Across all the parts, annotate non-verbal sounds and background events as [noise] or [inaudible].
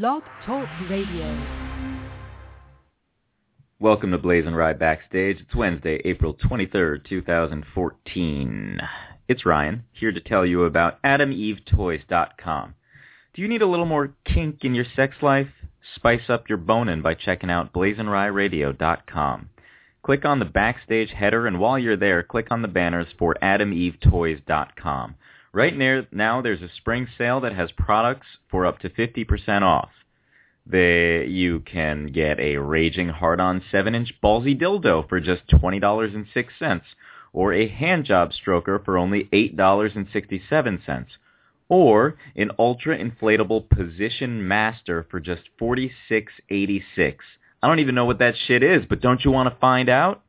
Blog Talk Radio. Welcome to Blaze and Backstage. It's Wednesday, April 23rd, 2014. It's Ryan, here to tell you about AdamEveToys.com. Do you need a little more kink in your sex life? Spice up your boning by checking out BlazinRyRadio.com. Click on the backstage header, and while you're there, click on the banners for AdamEveToys.com. Right near, now, there's a spring sale that has products for up to 50% off. They, you can get a raging hard-on 7-inch ballsy dildo for just $20.06, or a handjob stroker for only $8.67, or an ultra-inflatable position master for just $46.86. I don't even know what that shit is, but don't you want to find out?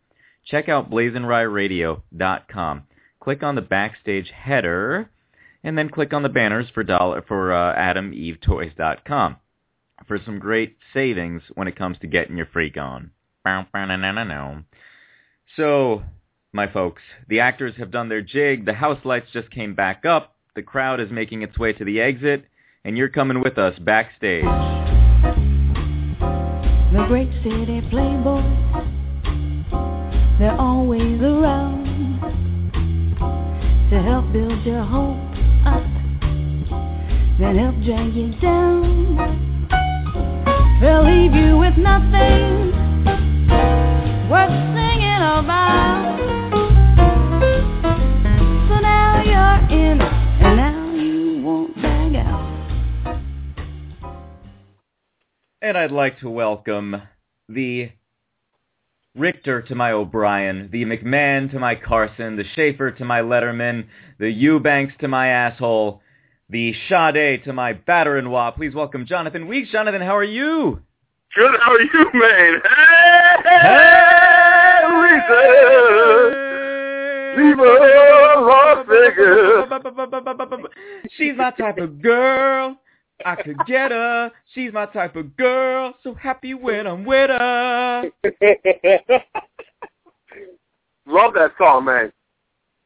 Check out blazinryradio.com. Click on the backstage header, and then click on the banners for dollar for uh, AdamEveToys.com for some great savings when it comes to getting your freak on. So, my folks, the actors have done their jig, the house lights just came back up, the crowd is making its way to the exit, and you're coming with us backstage. The great city playboys, they're always around to help build your hope up, then help drag you down. They'll leave you with nothing worth singing about. So now you're in, and now you won't bag out. And I'd like to welcome the Richter to my O'Brien, the McMahon to my Carson, the Shaffer to my Letterman, the Eubanks to my asshole, the Sade to my batter-in-law. Please welcome Jonathan Weeks. Jonathan, how are you? Good, how are you, man? Hey, Lisa! Viva Las Vegas! She's my type of girl. I could get her. She's my type of girl. So happy when I'm with her. [laughs] Love that song, man.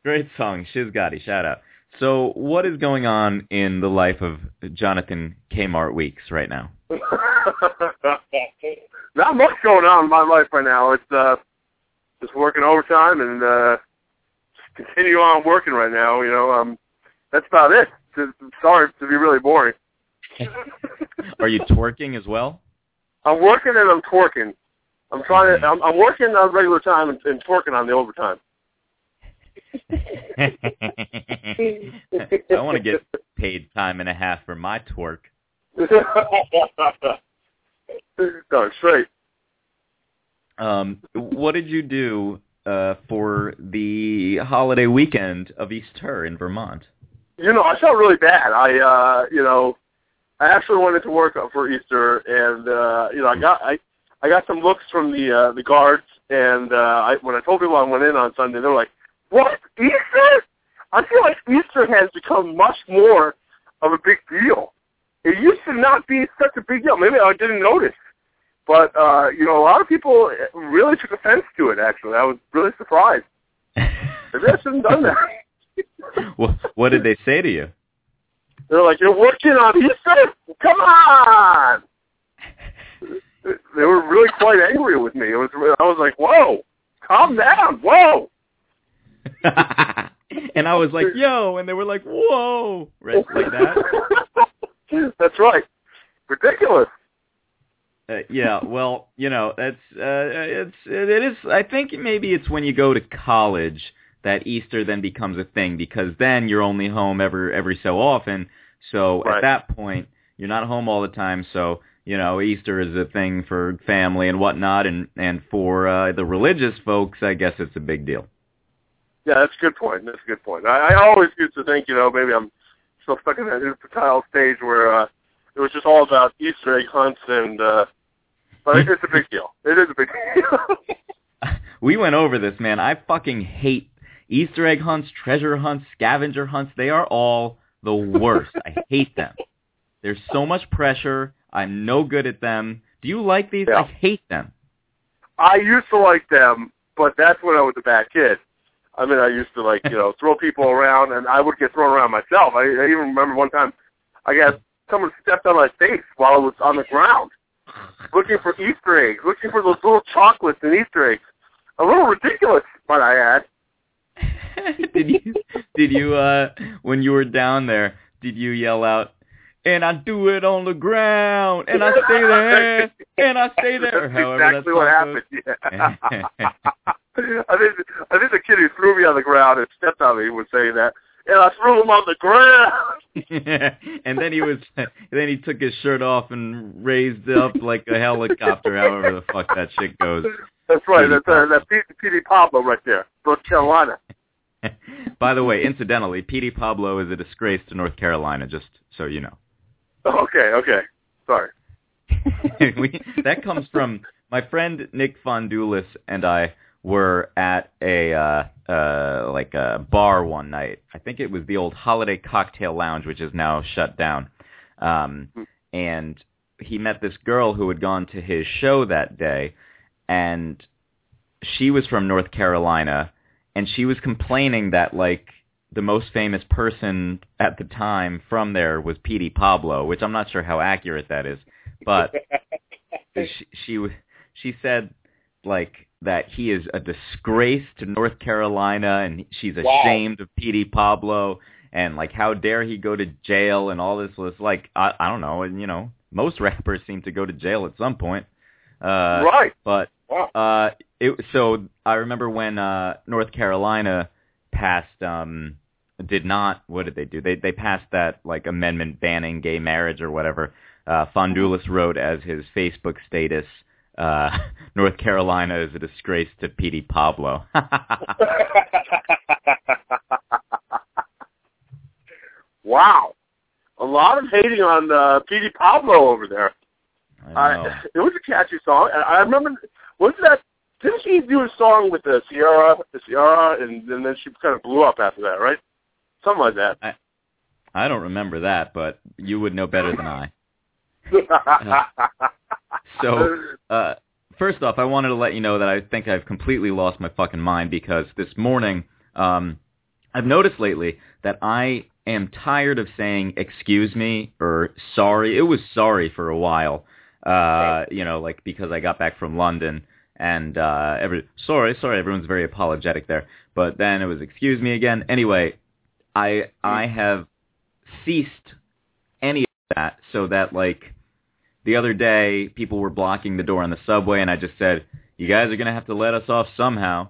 Great song. Shiz Gotti. Shout out. So what is going on in the life of Jonathan Kmart Weeks right now? [laughs] Not much going on in my life right now. It's uh just working overtime and uh just continue on working right now, you know. Um that's about it. Just, sorry to be really boring. [laughs] Are you twerking as well? I'm working and I'm twerking. I'm trying to I'm, I'm working on regular time and, and twerking on the overtime. I want to get paid time and a half for my twerk. [laughs] no, straight. Um, what did you do uh, for the holiday weekend of Easter in Vermont? You know, I felt really bad. I, uh, you know, I actually wanted to work for Easter, and uh, you know, I got I, I got some looks from the uh, the guards, and uh, I, when I told people I went in on Sunday, they were like, "What Easter?" I feel like Easter has become much more of a big deal. It used to not be such a big deal. Maybe I didn't notice. But, uh, you know, a lot of people really took offense to it, actually. I was really surprised. Maybe I shouldn't have done that. [laughs] what, what did they say to you? They're like, you're working on Easter? Come on! They were really quite angry with me. It was, I was like, whoa, calm down, whoa! [laughs] and I was like, yo, and they were like, whoa, right, like that. [laughs] That's right. Ridiculous. Uh, yeah, well, you know, that's uh, it's it is. I think maybe it's when you go to college that Easter then becomes a thing because then you're only home every every so often. So Right. at that point, you're not home all the time. So you know, Easter is a thing for family and whatnot, and and for uh, the religious folks, I guess it's a big deal. Yeah, that's a good point. That's a good point. I, I always used to think, you know, maybe I'm still stuck in that infantile stage where uh, it was just all about Easter egg hunts and. uh But it's a big deal. It is a big deal. [laughs] [laughs] we went over this, man. I fucking hate Easter egg hunts, treasure hunts, scavenger hunts. They are all the worst. I hate them. There's so much pressure. I'm no good at them. Do you like these? Yeah. I hate them. I used to like them, but that's when I was a bad kid. I mean, I used to like you know throw people around, and I would get thrown around myself. I, I even remember one time I got someone stepped on my face while I was on the ground, looking for Easter eggs, looking for those little chocolates and Easter eggs. A little ridiculous, might I add. [laughs] did you did you uh when you were down there, did you yell out and I do it on the ground and I stay there and I stay there That's exactly what happened. Yeah. [laughs] I think I think the kid who threw me on the ground and stepped on me was saying that, and I threw him on the ground. [laughs] and then he was then he took his shirt off and raised up like a helicopter, however the fuck that shit goes. That's right. Petey That's uh, that P- Petey Pablo right there, North Carolina. [laughs] By the way, incidentally, Petey Pablo is a disgrace to North Carolina, just so you know. Okay, okay. Sorry. [laughs] we, that comes from my friend Nick Fondulis and I were at a uh, uh, like a bar one night. I think it was the old Holiday Cocktail Lounge, which is now shut down. Um, and he met this girl who had gone to his show that day, and she was from North Carolina, and she was complaining that like the most famous person at the time from there was Petey Pablo, which I'm not sure how accurate that is, but [laughs] she she, she said like that he is a disgrace to North Carolina and she's Wow. ashamed of Petey Pablo and like how dare he go to jail and all this was like I, I don't know and you know most rappers seem to go to jail at some point uh right. but Wow. uh, it, so I remember when uh, North Carolina passed, um, did not. What did they do? They they passed that like amendment banning gay marriage or whatever. Uh, Fondulis wrote as his Facebook status, uh, [laughs] "North Carolina is a disgrace to Petey Pablo." [laughs] wow. A lot of hating on uh, Petey Pablo over there. I know. I, [laughs] it was a catchy song. and I remember, wasn't that? Didn't she do a song with the Ciara, the Ciara, and, and then she kind of blew up after that, right? Something like that. I don't remember that, but you would know better than I. So, [laughs] uh, first off, I wanted to let you know that I think I've completely lost my fucking mind because this morning, um, I've noticed lately that I am tired of saying excuse me or sorry. It was sorry for a while, uh, you know, like because I got back from London and uh, every sorry, sorry, everyone's very apologetic there. But then it was excuse me again. Anyway, I I have ceased any of that so that like the other day people were blocking the door on the subway and I just said, "You guys are going to have to let us off somehow."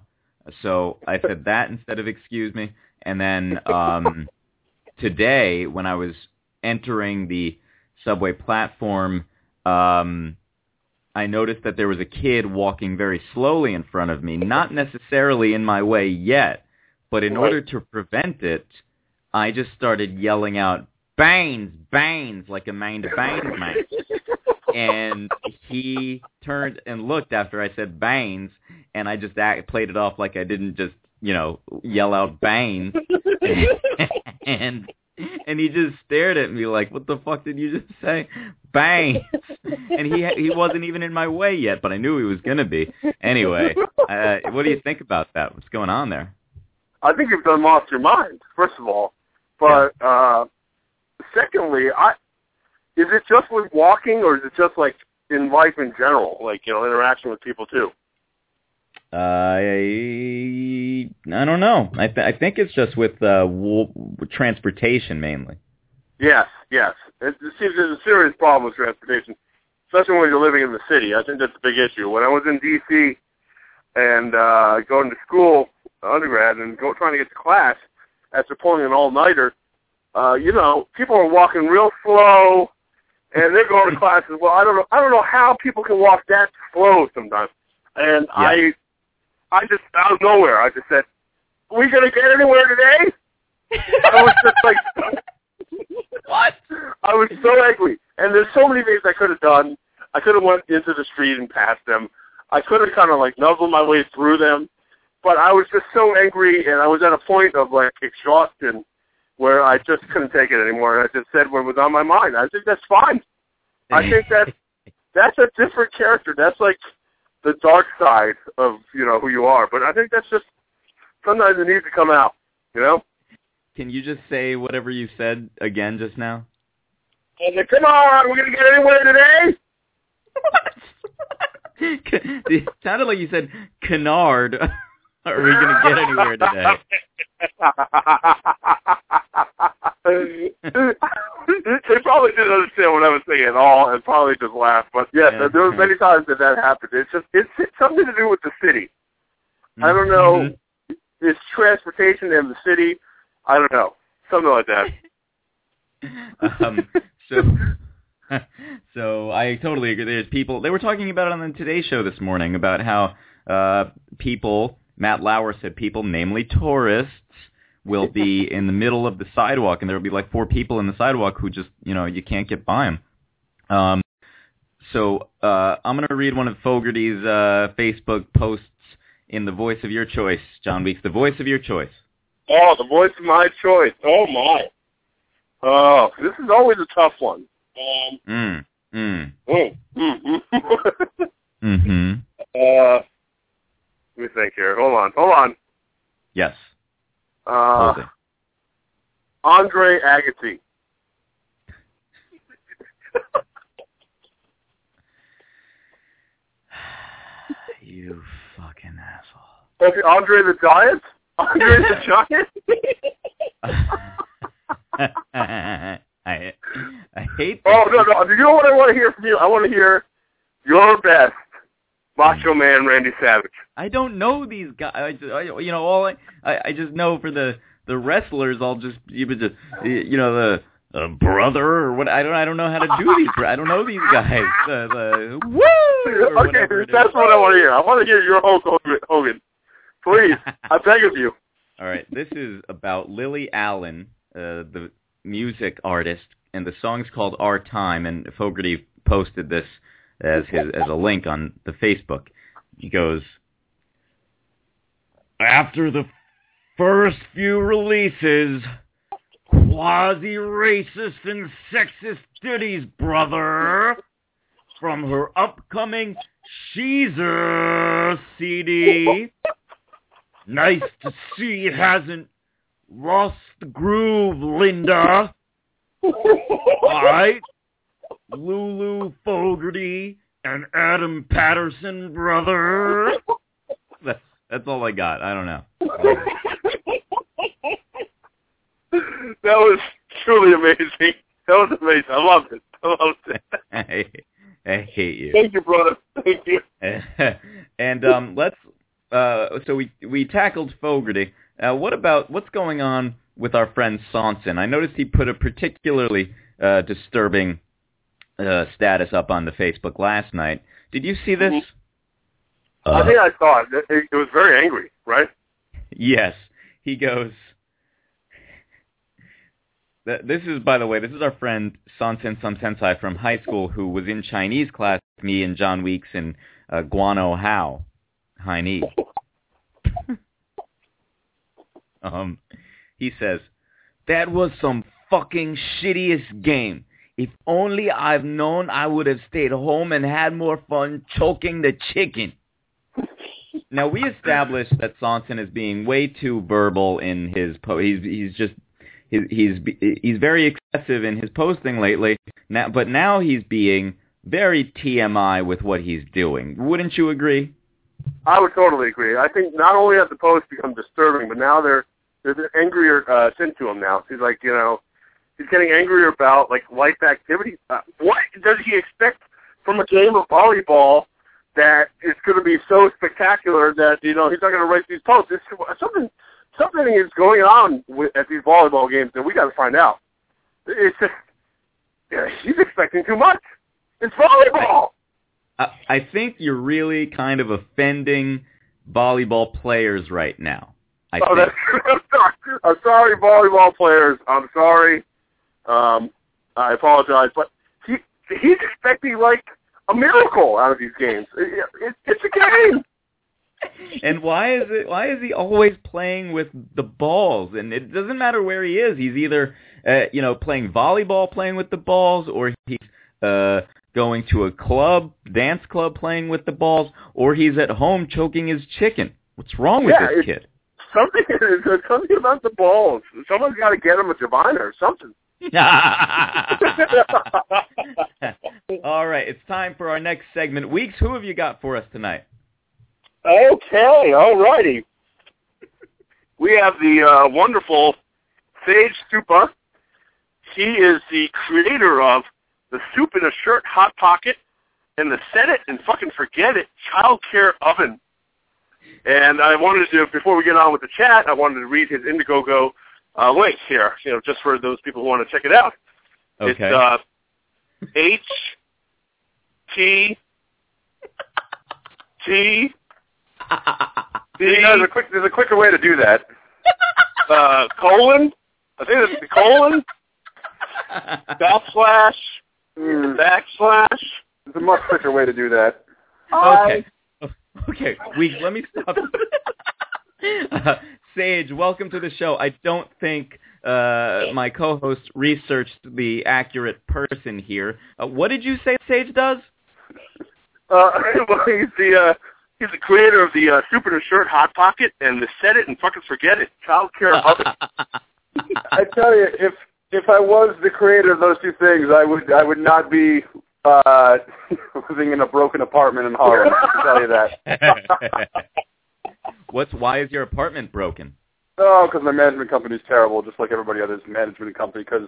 So I said that instead of excuse me. And then um [laughs] today when I was entering the subway platform, um I noticed that there was a kid walking very slowly in front of me, not necessarily in my way yet, but in order to prevent it, I just started yelling out, Baines, Baines, like a man to Baines man. [laughs] And he turned and looked after I said Baines, and I just act, played it off like I didn't just, you know, yell out Baines. [laughs] and and he just stared at me like, "What the fuck did you just say?" Bang! And he he wasn't even in my way yet, but I knew he was gonna be. Anyway, uh, what do you think about that? What's going on there? I think you've done lost your mind, first of all. But uh secondly, I is it just with walking or is it just like in life in general, like, you know, interaction with people too? Uh, I, I don't know. I th- I think it's just with uh w- transportation mainly. Yes, yes. It, it seems there's a serious problem with transportation, especially when you're living in the city. I think that's a big issue. When I was in D.C. and uh, going to school, undergrad, and go, trying to get to class after pulling an all-nighter, uh, you know, people are walking real slow, and they're going to class as well. I don't know. I don't know how people can walk that slow sometimes. And I, I just out of nowhere, I just said, "Are "We gonna get anywhere today?" I was just like, [laughs] What? I was so angry, and there's so many things I could have done. I could have went into the street and passed them. I could have kind of like nuzzled my way through them, but I was just so angry, and I was at a point of like exhaustion where I just couldn't take it anymore. And I just said what was on my mind. I think that's fine. I think [laughs] that's that's a different character. That's like the dark side of you know who you are. But I think that's just sometimes it needs to come out. You know. Can you just say whatever you said again just now? I said, come on, we're gonna get anywhere today. [laughs] [laughs] it sounded like you said canard. [laughs] Are we going to get anywhere today? [laughs] they probably didn't understand what I was saying at all, and probably just laughed. But yes, Yeah. there were many times that that happened. It's just it's, it's something to do with the city. I don't know. It's transportation in the city. I don't know. Something like that. [laughs] um, so, so I totally agree. There's people. They were talking about it on the Today Show this morning about how uh, people. Matt Lauer said people, namely tourists, will be [laughs] in the middle of the sidewalk, and there will be like four people in the sidewalk who just, you know, you can't get by them. Um, so uh, I'm going to read one of Fogarty's uh, Facebook posts in the voice of your choice, John Weeks. The voice of your choice. Oh, the voice of my choice. Oh my. Oh, this is always a tough one. Um, Mm. Mm. mm, mm, mm. [laughs] Mm-hmm. uh, let me think here. Hold on. Hold on. Yes. Uh. Andre Agassi. [sighs] You fucking asshole. Okay, Andre the Giant. Andre the [laughs] Giant. [laughs] I I hate. oh no, no. You know what I want to hear from you? I want to hear your best Macho Man Randy Savage. I don't know these guys. I, just- I, you know, all I, I I just know for the the wrestlers, I'll just you would just you know the uh, brother or what I don't I don't know how to do these. I don't know these guys. The, the [laughs] woo. okay, whatever it is. that's what I want to hear. I want to hear your Hulk Hogan. Hogan. Please, [laughs] I beg of you. All right, this is about Lily Allen, uh, the music artist, and the song's called "Our Time." And Fogarty posted this as his as a link on the Facebook. He goes, after the first few releases, quasi-racist and sexist ditties, brother, from her upcoming Sheezus CD. Nice to see it hasn't lost the groove, Linda. [laughs] Alright? Lulu Fogarty and Adam Patterson, brother. That's, that's all I got. I don't know. that was truly amazing. That was amazing. I loved it. I loved it. [laughs] I, I hate you. Thank you, brother. Thank you. [laughs] and um, let's. Uh, so we we tackled Fogarty. Uh, what about what's going on with our friend Sonson? I noticed he put a particularly uh, disturbing uh, status up on the Facebook last night. Did you see this? I think I saw it. it. It was very angry, right? Yes. He goes. This is, by the way, this is our friend Sansen Sensei from high school who was in Chinese class with me and John Weeks and uh, Guano Hao, Heine. [laughs] um, he says, that was some fucking shittiest game. If only I've known I would have stayed home and had more fun choking the chicken. Now we established that Sonson is being way too verbal in his po- he's he's just he's he's he's very excessive in his posting lately. Now, but now he's being very TMI with what he's doing. Wouldn't you agree? I would totally agree. I think not only have the posts become disturbing, but now they're there's an angrier uh, sent to him now. He's like, you know, he's getting angrier about like life activities. Uh, what does he expect from a game of volleyball that is going to be so spectacular that you know he's not going to write these posts? It's, something something is going on with, at these volleyball games that we got to find out. It's just yeah, he's expecting too much. It's volleyball. I, I think you're really kind of offending volleyball players right now. I Oh, think. that's [laughs] I'm sorry. I'm sorry, volleyball players. I'm sorry. Um, I apologize, but he he's expecting like a miracle out of these games. It, it, it's a game. And why is it? Why is he always playing with the balls? And it doesn't matter where he is. He's either, uh, you know, playing volleyball, playing with the balls, or he's uh, going to a club, dance club, playing with the balls, or he's at home choking his chicken. What's wrong with Yeah, this kid? Something [laughs] something about the balls. Someone's got to get him a diviner or something. [laughs] All right, it's time for our next segment. Weeks, who have you got for us tonight? Okay, all righty. We have the uh, wonderful Sage Suppa. He is the creator of the Soup in a Shirt Hot Pocket and the Set It and Fucking Forget It Child Care Oven. And I wanted to, before we get on with the chat, I wanted to read his Indiegogo uh, link here, you know, just for those people who want to check it out. Okay. It's uh, H T T [laughs] there's a quick there's a quicker way to do that. [laughs] uh, colon. I think it's the colon [laughs] backslash Mm, backslash. There's a much quicker way to do that. Okay. Okay, Weeks, let me stop. Uh, [laughs] Sage, welcome to the show. I don't think uh, my co-host researched the accurate person here. Uh, what did you say Sage does? Uh, [laughs] well, he's the uh, he's the creator of the uh, Super in Shirt Hot Pocket and the Set It and Fucking Forget It Child Care [laughs] Oven. I tell you, if if I was the creator of those two things, I would I would not be uh, living in a broken apartment in Harlem. I can tell you that. What's why is your apartment broken? Oh, because my management company is terrible, just like everybody else's management company. Because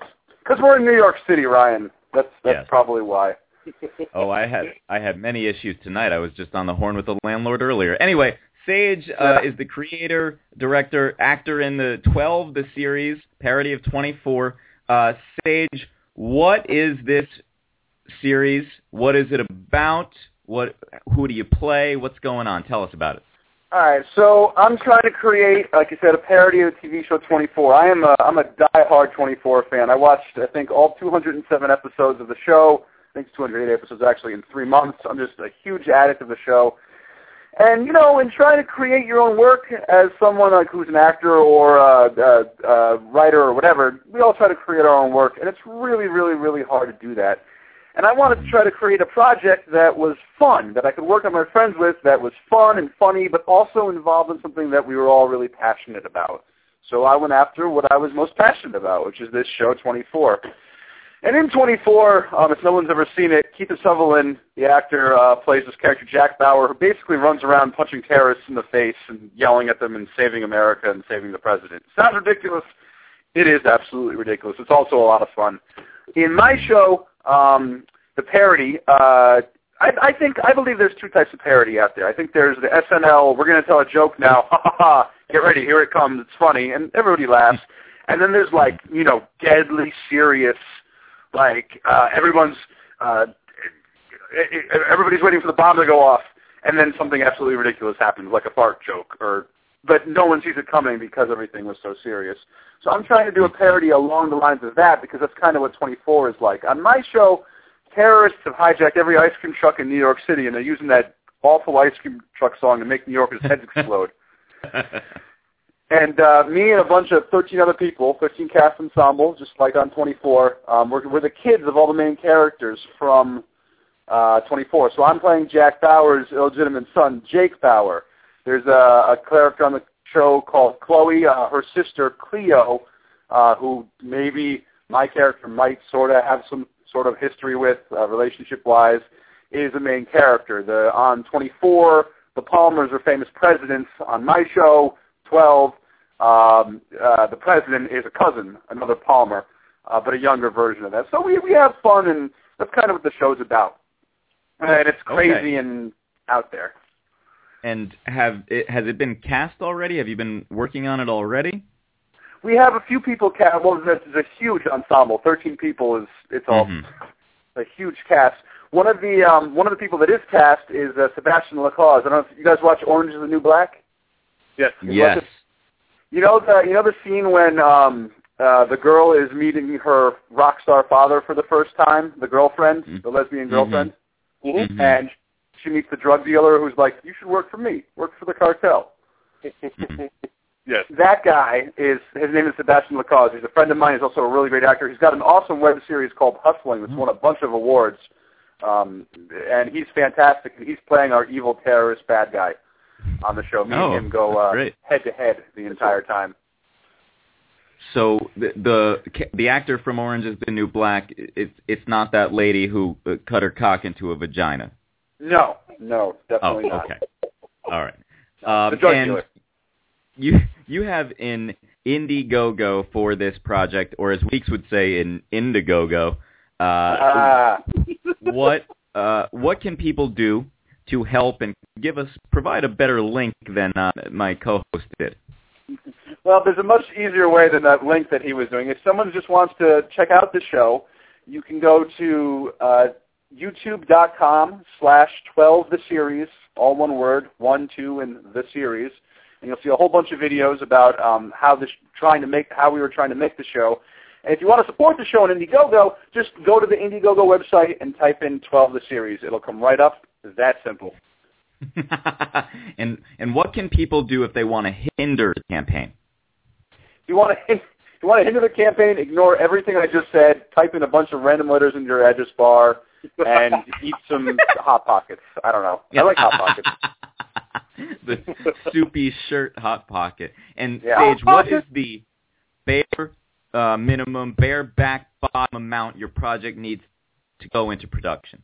we're in New York City, Ryan. That's that's Yes. probably why. [laughs] Oh, I had I had many issues tonight. I was just on the horn with the landlord earlier. Anyway, Sage uh, is the creator, director, actor in the 12, the series parody of 24. Uh, Sage, what is this series? What is it about? What who do you play? What's going on? Tell us about it. All right, so I'm trying to create, like you said, a parody of the TV show 24. I am a I'm a diehard 24 fan. I watched I think all 207 episodes of the show. I think it's 208 episodes actually in three months. I'm just a huge addict of the show. And you know, in trying to create your own work as someone like who's an actor or a, a, a writer or whatever, we all try to create our own work, and it's really, really, really hard to do that. And I wanted to try to create a project that was fun, that I could work on my friends with, that was fun and funny, but also involved in something that we were all really passionate about. So I went after what I was most passionate about, which is this show 24. And in 24, um, if no one's ever seen it, Kiefer Sutherland, the actor, uh, plays this character Jack Bauer, who basically runs around punching terrorists in the face and yelling at them and saving America and saving the president. Sounds ridiculous. It is absolutely ridiculous. It's also a lot of fun. In my show, um, the parody, uh, I, I think I believe there's two types of parody out there. I think there's the SNL. We're going to tell a joke now. [laughs] Ha ha ha! Get ready, here it comes. It's funny, and everybody laughs. And then there's like you know deadly serious, like uh, everyone's uh, everybody's waiting for the bomb to go off, and then something absolutely ridiculous happens, like a fart joke, or but no one sees it coming because everything was so serious. So I'm trying to do a parody along the lines of that because that's kind of what 24 is like. On my show, terrorists have hijacked every ice cream truck in New York City, and they're using that awful ice cream truck song to make New Yorkers' heads explode. [laughs] And uh, me and a bunch of 13 other people, 13 cast ensemble, just like on 24, um, we're, we're the kids of all the main characters from uh, 24. So I'm playing Jack Bauer's illegitimate son, Jake Bauer. There's a, a character on the show called Chloe, uh, her sister Cleo, uh, who maybe my character might sort of have some sort of history with, uh, relationship-wise, is the main character. The on 24, the Palmers are famous presidents. On my show, 12, um, uh, the president is a cousin, another Palmer, uh, but a younger version of that. So we we have fun, and that's kind of what the show's about. And it's crazy Okay. and out there. And have it, has it been cast already? Have you been working on it already? We have a few people cast. Well, this is a huge ensemble. Thirteen people is it's all Mhm. a huge cast. One of the um, one of the people that is cast is uh, Sebastian La Cause. I don't know if you guys watch Orange is the New Black. Yes. You Yes. You know the you know the scene when um uh, the girl is meeting her rock star father for the first time, the girlfriend, Mhm. the lesbian girlfriend, Mhm. and she meets the drug dealer who's like, "You should work for me. Work for the cartel." Mhm. yes. That guy is his name is Sebastian La Cause. He's a friend of mine. He's also a really great actor. He's got an awesome web series called Hustling that's won a bunch of awards, um, and he's fantastic. And he's playing our evil terrorist bad guy on the show. Me Oh, and him go that's uh, head to head the entire time. So the, the the actor from Orange is the New Black. It's it's not that lady who uh, cut her cock into a vagina. No, no, Oh, definitely not. okay. All right. [laughs] Um, The drug and dealer. you you have an Indiegogo for this project, or as Weeks would say, an Indiegogo. Uh, Ah. [laughs] what uh, what can people do to help and give us provide a better link than uh, my co-host did? Well, there's a much easier way than that link that he was doing. If someone just wants to check out the show, you can go to uh, youtube.com slash 12 the series, all one word, one, two, and the series. And you'll see a whole bunch of videos about um, how this trying to make how we were trying to make the show. And if you want to support the show on Indiegogo, just go to the Indiegogo website and type in 12 the series. It'll come right up. It's that simple. [laughs] and and what can people do if they want to hinder the campaign? If you want to [laughs] if you want to hinder the campaign, ignore everything I just said. Type in a bunch of random letters into your address bar and eat some hot pockets. I don't know. I like hot pockets. [laughs] the soupy shirt hot pocket. And Yeah. Sage, Hot what Pocket. is the bare uh, minimum, bare back bottom amount your project needs to go into production?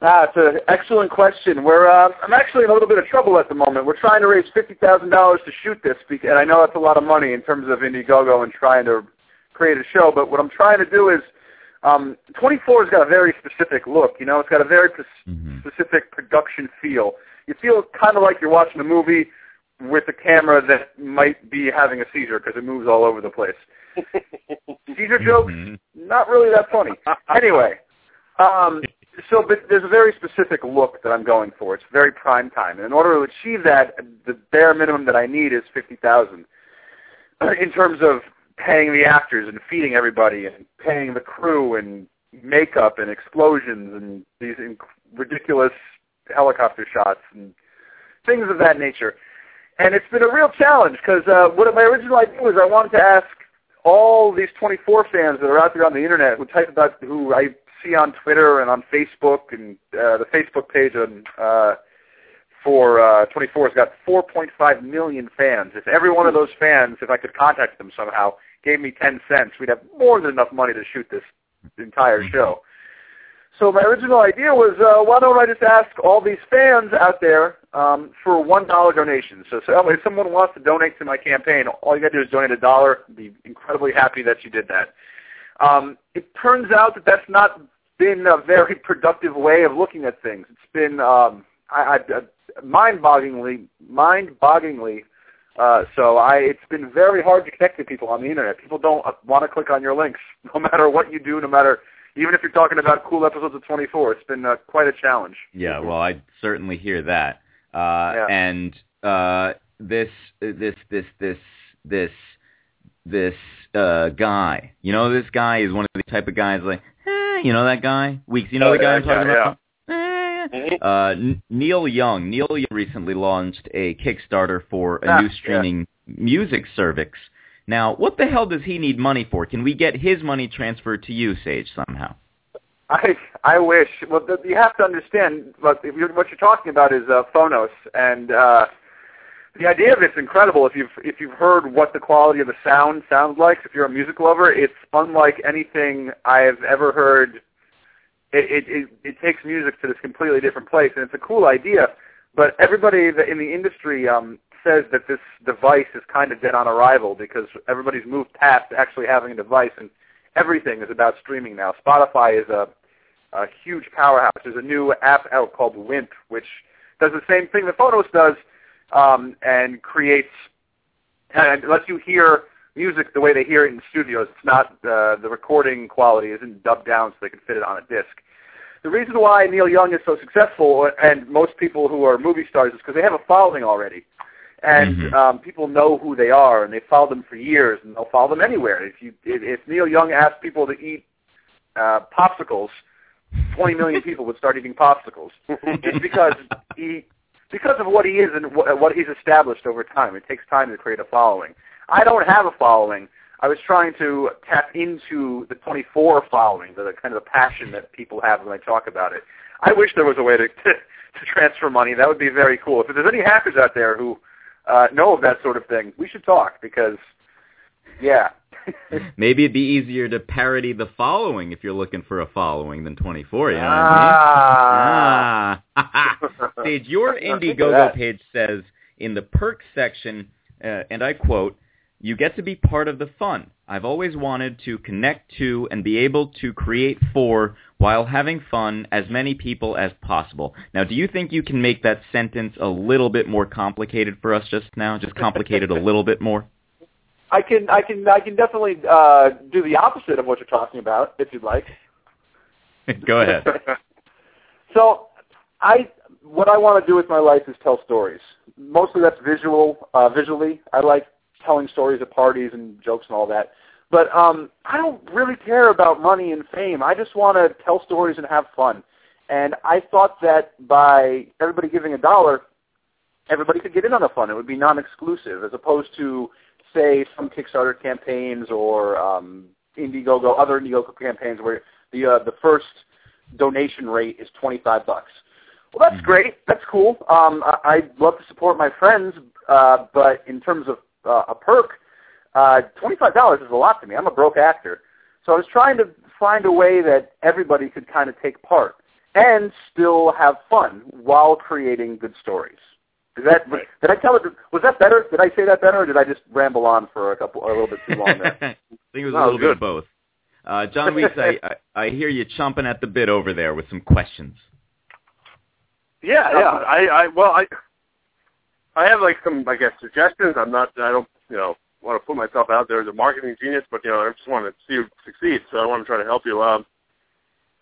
Ah, it's an excellent question. We're uh, I'm actually in a little bit of trouble at the moment. We're trying to raise fifty thousand dollars to shoot this, bec- and I know that's a lot of money in terms of Indiegogo and trying to create a show. But what I'm trying to do is, um, 24's got a very specific look. You know, it's got a very pres- Mhm. specific production feel. You feel kind of like you're watching a movie with a camera that might be having a seizure because it moves all over the place. [laughs] Seizure jokes, Mhm. not really that funny. [laughs] Anyway, um, so but there's a very specific look that I'm going for. It's very prime time, and in order to achieve that, the bare minimum that I need is fifty thousand. [clears throat] In terms of paying the actors and feeding everybody, and paying the crew and makeup and explosions and these inc- ridiculous helicopter shots and things of that nature. And it's been a real challenge because uh, what my original idea was I wanted to ask all these 24 fans that are out there on the internet who type about who I see on Twitter and on Facebook and uh, the Facebook page on uh, for uh, 24 has got 4.5 million fans. If every one of those fans, if I could contact them somehow, gave me 10 cents, we'd have more than enough money to shoot this entire show. So my original idea was, uh, why don't I just ask all these fans out there um, for one dollar donations? So, so if someone wants to donate to my campaign, all you got to do is donate a dollar. I'd be incredibly happy that you did that. Um, it turns out that that's not been a very [laughs] productive way of looking at things. It's been um, I, I, mind-bogglingly, mind-bogglingly. Uh, so I, it's been very hard to connect with people on the internet. People don't uh, want to click on your links, [laughs] no matter what you do, no matter even if you're talking about cool episodes of 24. It's been uh, quite a challenge. Yeah, well, I certainly hear that. Uh, Yeah. And uh, this, this, this, this, this, this uh, guy. You know, this guy is one of the type of guys like, eh, you know that guy? Weeks. You know Oh, the guy yeah, I'm talking yeah, about? [laughs] Uh, Neil Young. Neil Young recently launched a Kickstarter for a Ah, new yeah. streaming music service. Now, what the hell does he need money for? Can we get his money transferred to you, Sage, somehow? I I wish. Well, th- you have to understand. You're, what you're talking about is uh, Pono, and uh, the idea of it's incredible. If you've if you've heard what the quality of the sound sounds like, if you're a music lover, it's unlike anything I've ever heard. It, it it it takes music to this completely different place, and it's a cool idea. But everybody in the industry um, says that this device is kind of dead on arrival because everybody's moved past actually having a device, and everything is about streaming now. Spotify is a a huge powerhouse. There's a new app out called Wimp, which does the same thing that Pono does, um, and creates and lets you hear music the way they hear it in studios. It's not uh, the recording quality isn't dubbed down so they can fit it on a disc. The reason why Neil Young is so successful, and most people who are movie stars, is because they have a following already. and Mhm. um, people know who they are, and they follow them for years, and they'll follow them anywhere. If you if, if Neil Young asked people to eat uh, popsicles, 20 million people would start eating popsicles. It's because he because of what he is and what, what he's established over time. It takes time to create a following. I don't have a following. I was trying to tap into the 24 following, the, the kind of the passion that people have when they talk about it. I wish there was a way to, [laughs] to to transfer money. That would be very cool. If there's any hackers out there who uh, know of that sort of thing, we should talk because, yeah. [laughs] Maybe it'd be easier to parody the following if you're looking for a following than 24, you know Ah. what I mean? Ah. [laughs] Sage, your Think of Indiegogo page says in the perks section, uh, and I quote, you get to be part of the fun. I've always wanted to connect to and be able to create for while having fun as many people as possible. Now, do you think you can make that sentence a little bit more complicated for us just now? Just complicate it a little bit more? I can I can I can definitely uh, do the opposite of what you're talking about if you'd like. [laughs] Go ahead. [laughs] So, I what I want to do with my life is tell stories. Mostly that's visual, uh, visually. I like telling stories at parties and jokes and all that. But um, I don't really care about money and fame. I just want to tell stories and have fun. And I thought that by everybody giving a dollar, everybody could get in on the fun. It would be non-exclusive, as opposed to say some Kickstarter campaigns or um, Indiegogo, other Indiegogo campaigns where the uh, the first donation rate is 25 bucks. Well, that's Mhm. great. That's cool. Um, I, I'd love to support my friends, uh, but in terms of uh, a perk, uh, $25 is a lot to me. I'm a broke actor. So I was trying to find a way that everybody could kind of take part and still have fun while creating good stories. Is that Right. did I tell it? Was that better? Did I say that better, or did I just ramble on for a couple, a little bit too long there? [laughs] I think it was No, a little was bit of both. Uh, John Weeks, I, I, I hear you chomping at the bit over there with some questions. Yeah, yeah. I, I well, I, I have like some, I guess, suggestions. I'm not, I don't, you know, want to put myself out there as a marketing genius, but you know, I just want to see you succeed. So I want to try to help you. Um,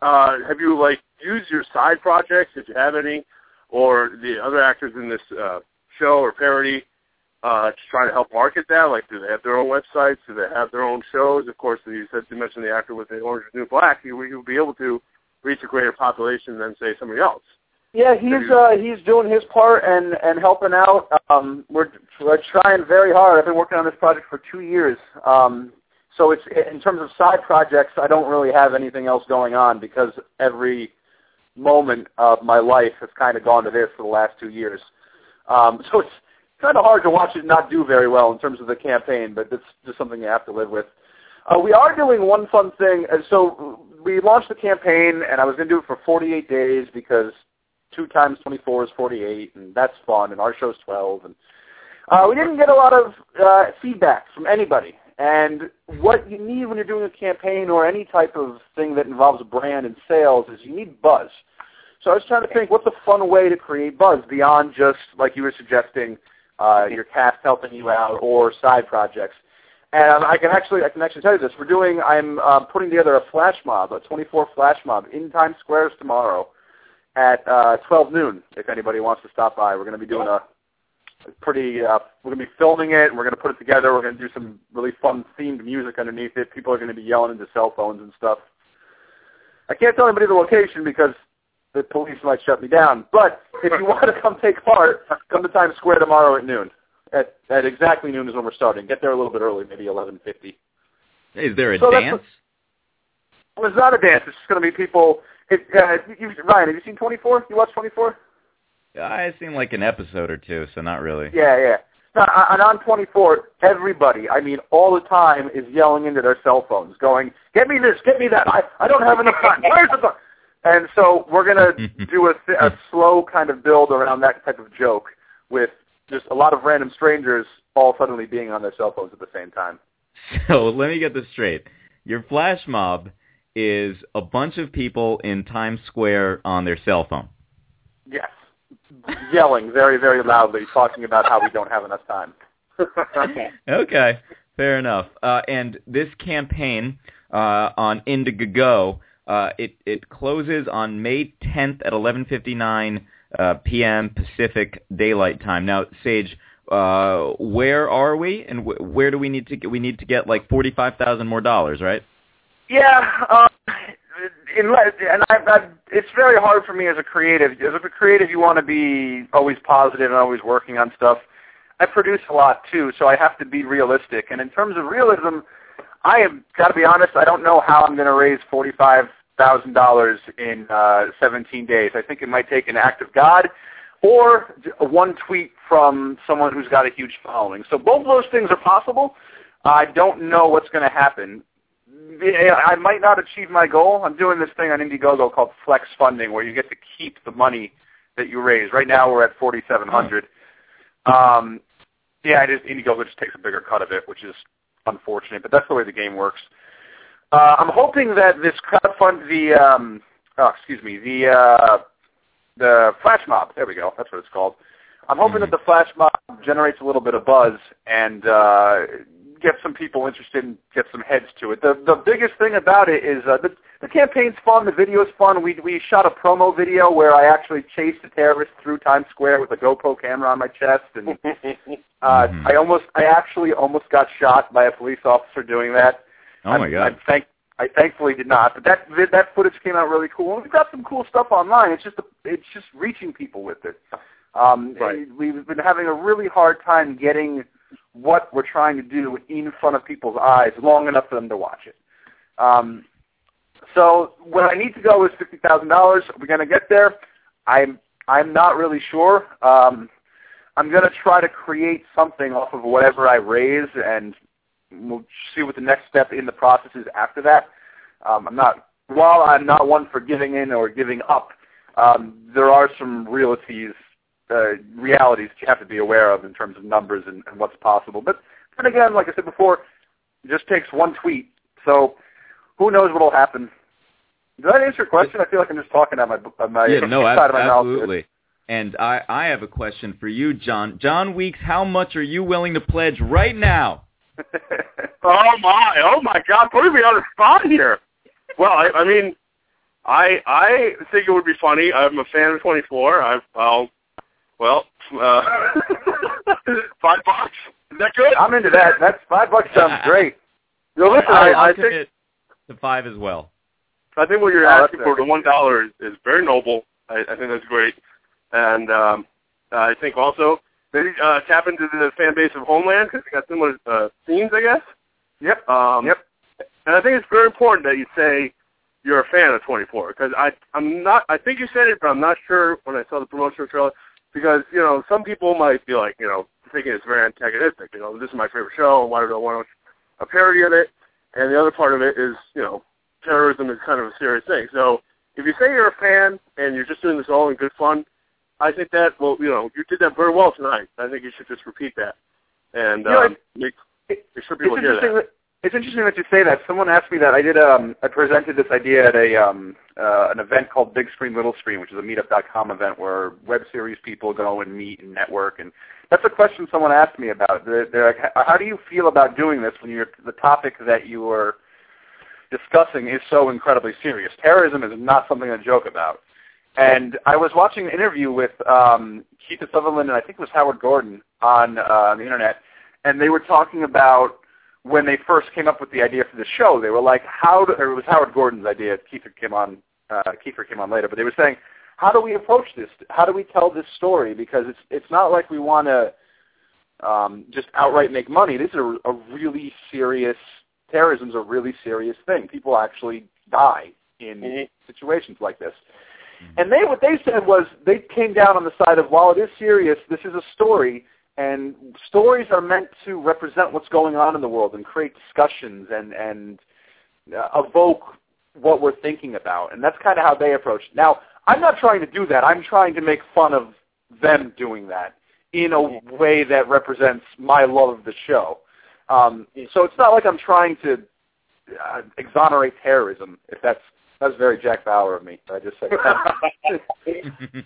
uh, have you like used your side projects, if you have any, or the other actors in this uh, show or parody, uh, to try to help market that? Like, do they have their own websites? Do they have their own shows? Of course, you said you mentioned the actor with the Orange is New Black. You would be able to reach a greater population than say somebody else. Yeah, he's uh, he's doing his part and and helping out. Um, we're we're trying very hard. I've been working on this project for two years. Um, so it's in terms of side projects, I don't really have anything else going on because every moment of my life has kind of gone to this for the last two years. Um, [laughs] so it's kind of hard to watch it not do very well in terms of the campaign, but it's just something you have to live with. Uh, we are doing one fun thing. Uh, So we launched the campaign, and I was going to do it for 48 days because two times 24 is 48, and that's fun, and our show's 12. And uh, we didn't get a lot of uh, feedback from anybody. And what you need when you're doing a campaign or any type of thing that involves a brand and sales is you need buzz. So I was trying to think, what's a fun way to create buzz beyond just, like you were suggesting, uh, your cast helping you out or side projects. And I can actually, I can actually tell you this. We're doing, I'm uh, putting together a flash mob, a 24 flash mob in Times Squares tomorrow at uh, 12 noon. If anybody wants to stop by, we're going to be doing a pretty. Uh, we're going to be filming it, and we're going to put it together. We're going to do some really fun themed music underneath it. People are going to be yelling into cell phones and stuff. I can't tell anybody the location because the police might shut me down. But if you want to come take part, come to Times Square tomorrow at noon. At, at exactly noon is when we're starting. Get there a little bit early, maybe 11:50. Is there a So dance? Well, it's not a dance. It's just going to be people. It, uh, you, Ryan, have you seen 24? You watched 24? Yeah, I've seen like an episode or two, so not really. Yeah, yeah. No, and on 24, everybody, I mean, all the time is yelling into their cell phones, going, "Get me this, get me that. I, I don't have enough time. Where's the time?" And so we're gonna [laughs] do a, th- a slow kind of build around that type of joke, with just a lot of random strangers all suddenly being on their cell phones at the same time. [laughs] So let me get this straight. Your flash mob is a bunch of people in Times Square on their cell phone. Yes, yelling very, very loudly, talking about how we don't have enough time. Okay, [laughs] fair enough. Uh, and this campaign uh, on Indiegogo, uh, it it closes on May 10th at 11:59 uh, p.m. Pacific Daylight Time. Now, Sage, uh, where are we, and wh- where do we need to get? We need to get like forty-five thousand more dollars, right? Yeah, um, unless, and I, I, it's very hard for me as a creative. As a creative, you want to be always positive and always working on stuff. I produce a lot too, so I have to be realistic. And in terms of realism, I have got to be honest. I don't know how I'm going to raise forty-five thousand dollars in uh, 17 days. I think it might take an act of God or one tweet from someone who's got a huge following. So both those things are possible. I don't know what's going to happen. I might not achieve my goal. I'm doing this thing on Indiegogo called Flex Funding, where you get to keep the money that you raise. Right now, we're at 4,700. Um, yeah, it is, Indiegogo just takes a bigger cut of it, which is unfortunate, but that's the way the game works. Uh, I'm hoping that this crowdfund, the um, oh, excuse me, the uh, the flash mob. There we go. That's what it's called. I'm hoping that the flash mob generates a little bit of buzz and uh, gets some people interested and get some heads to it. The the biggest thing about it is uh, the the campaign's fun. The video's fun. We we shot a promo video where I actually chased a terrorist through Times Square with a GoPro camera on my chest, and [laughs] uh, I almost I actually almost got shot by a police officer doing that. Oh my god! I thank I thankfully did not, but that that footage came out really cool. And we've got some cool stuff online. It's just it's just reaching people with it. Um, Right. We've been having a really hard time getting what we're trying to do in front of people's eyes long enough for them to watch it. Um, so what I need to go is fifty thousand dollars. We're to get there. I'm I'm not really sure. Um, I'm to try to create something off of whatever I raise, and we'll see what the next step in the process is after that. Um, I'm not while I'm not one for giving in or giving up. Um, there are some realities, uh, realities you have to be aware of in terms of numbers and, and what's possible. But then again, like I said before, it just takes one tweet. So who knows what will happen? Did that answer your question? I feel like I'm just talking out my on my yeah, no, side of my mouth. absolutely. And I, I have a question for you, John. John Weeks, how much are you willing to pledge right now? [laughs] Oh my! Oh my God! Putting me on the spot here. Well, I, I mean, I I think it would be funny. I'm a fan of 24. I've I'll well uh, [laughs] five bucks. Is that good? I'm into that. That's five bucks sounds great. No, listen. I, I, I'll I think commit to five as well. I think what you're Oh, asking for the one dollar is, is very noble. I, I think that's great, and um, I think also maybe uh, tap into the fan base of Homeland because they got similar uh, themes, I guess. Yep. Um, Yep. And I think it's very important that you say you're a fan of 24 because I I'm not I think you said it but I'm not sure when I saw the promotional trailer because you know some people might be like you know thinking it's very antagonistic. You know this is my favorite show. Why do I want a parody of it? And the other part of it is you know terrorism is kind of a serious thing. So if you say you're a fan and you're just doing this all in good fun I think that well you know you did that very well tonight. I think you should just repeat that. And You know, um, make, make sure people hear that. It's interesting that you say that. Someone asked me that. I did. Um, I presented this idea at a um, uh, an event called Big Screen Little Screen, which is a Meetup.com event where web series people go and meet and network. And that's a question someone asked me about. They're, they're like, "How how do you feel about doing this when you're the topic that you are discussing is so incredibly serious? Terrorism is not something to joke about." And I was watching an interview with um, Kiefer Sutherland and I think it was Howard Gordon on uh, the internet, and they were talking about when they first came up with the idea for the show. They were like, "How?" Do, or it was Howard Gordon's idea. Kiefer came on. Uh, Kiefer came on later, but they were saying, "How do we approach this? How do we tell this story? Because it's it's not like we want to um, just outright make money. This is a, a really serious terrorism's a really serious thing. People actually die in Mhm. situations like this." And they what they said was they came down on the side of while it is serious, this is a story, and stories are meant to represent what's going on in the world and create discussions and and uh, evoke what we're thinking about, and that's kind of how they approach it. Now, I'm not trying to do that. I'm trying to make fun of them doing that in a way that represents my love of the show. Um, so it's not like I'm trying to uh, exonerate terrorism, if that's that's very Jack Bauer of me. I just said that. [laughs]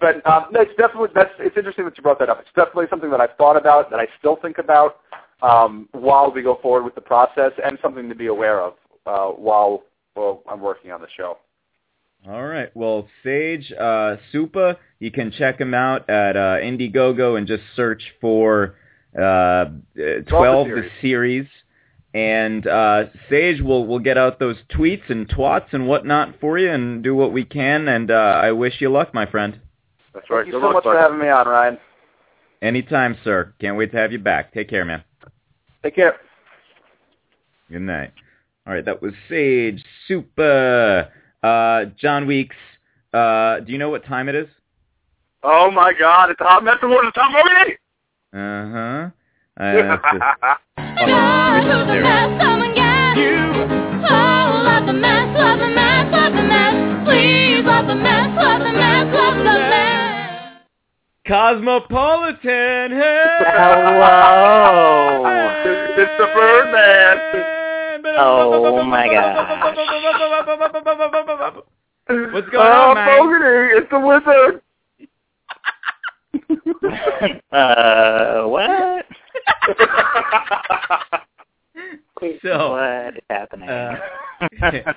but um, no, it's definitely that's it's interesting that you brought that up. It's definitely something that I've thought about, that I still think about um, while we go forward with the process, and something to be aware of uh, while I'm working on the show. All right. Well, Sage uh, Suppa, you can check him out at uh, Indiegogo and just search for uh, uh, 12 the series. And uh, Sage will will get out those tweets and twats and whatnot for you and do what we can. And uh, I wish you luck, my friend. That's right. Thank you Good so luck, much for having me on, Ryan. Anytime, sir. Can't wait to have you back. Take care, man. Take care. Good night. All right, that was Sage Suppa. Uh, John Weeks, uh, do you know what time it is? Oh my God! It's a hot mess of water. Tom Morgan. I have to- God, who's a mess? Come and get you. Love the mess, love the mess, love the mess. Please love the mess, love the mess, love the mess. Cosmopolitan. Hey! Hello. It's the Birdman. Oh, my gosh. What's going oh, on, man? Fogarty, it's the wizard. [laughs] uh, what? So, what is happening? uh, [laughs]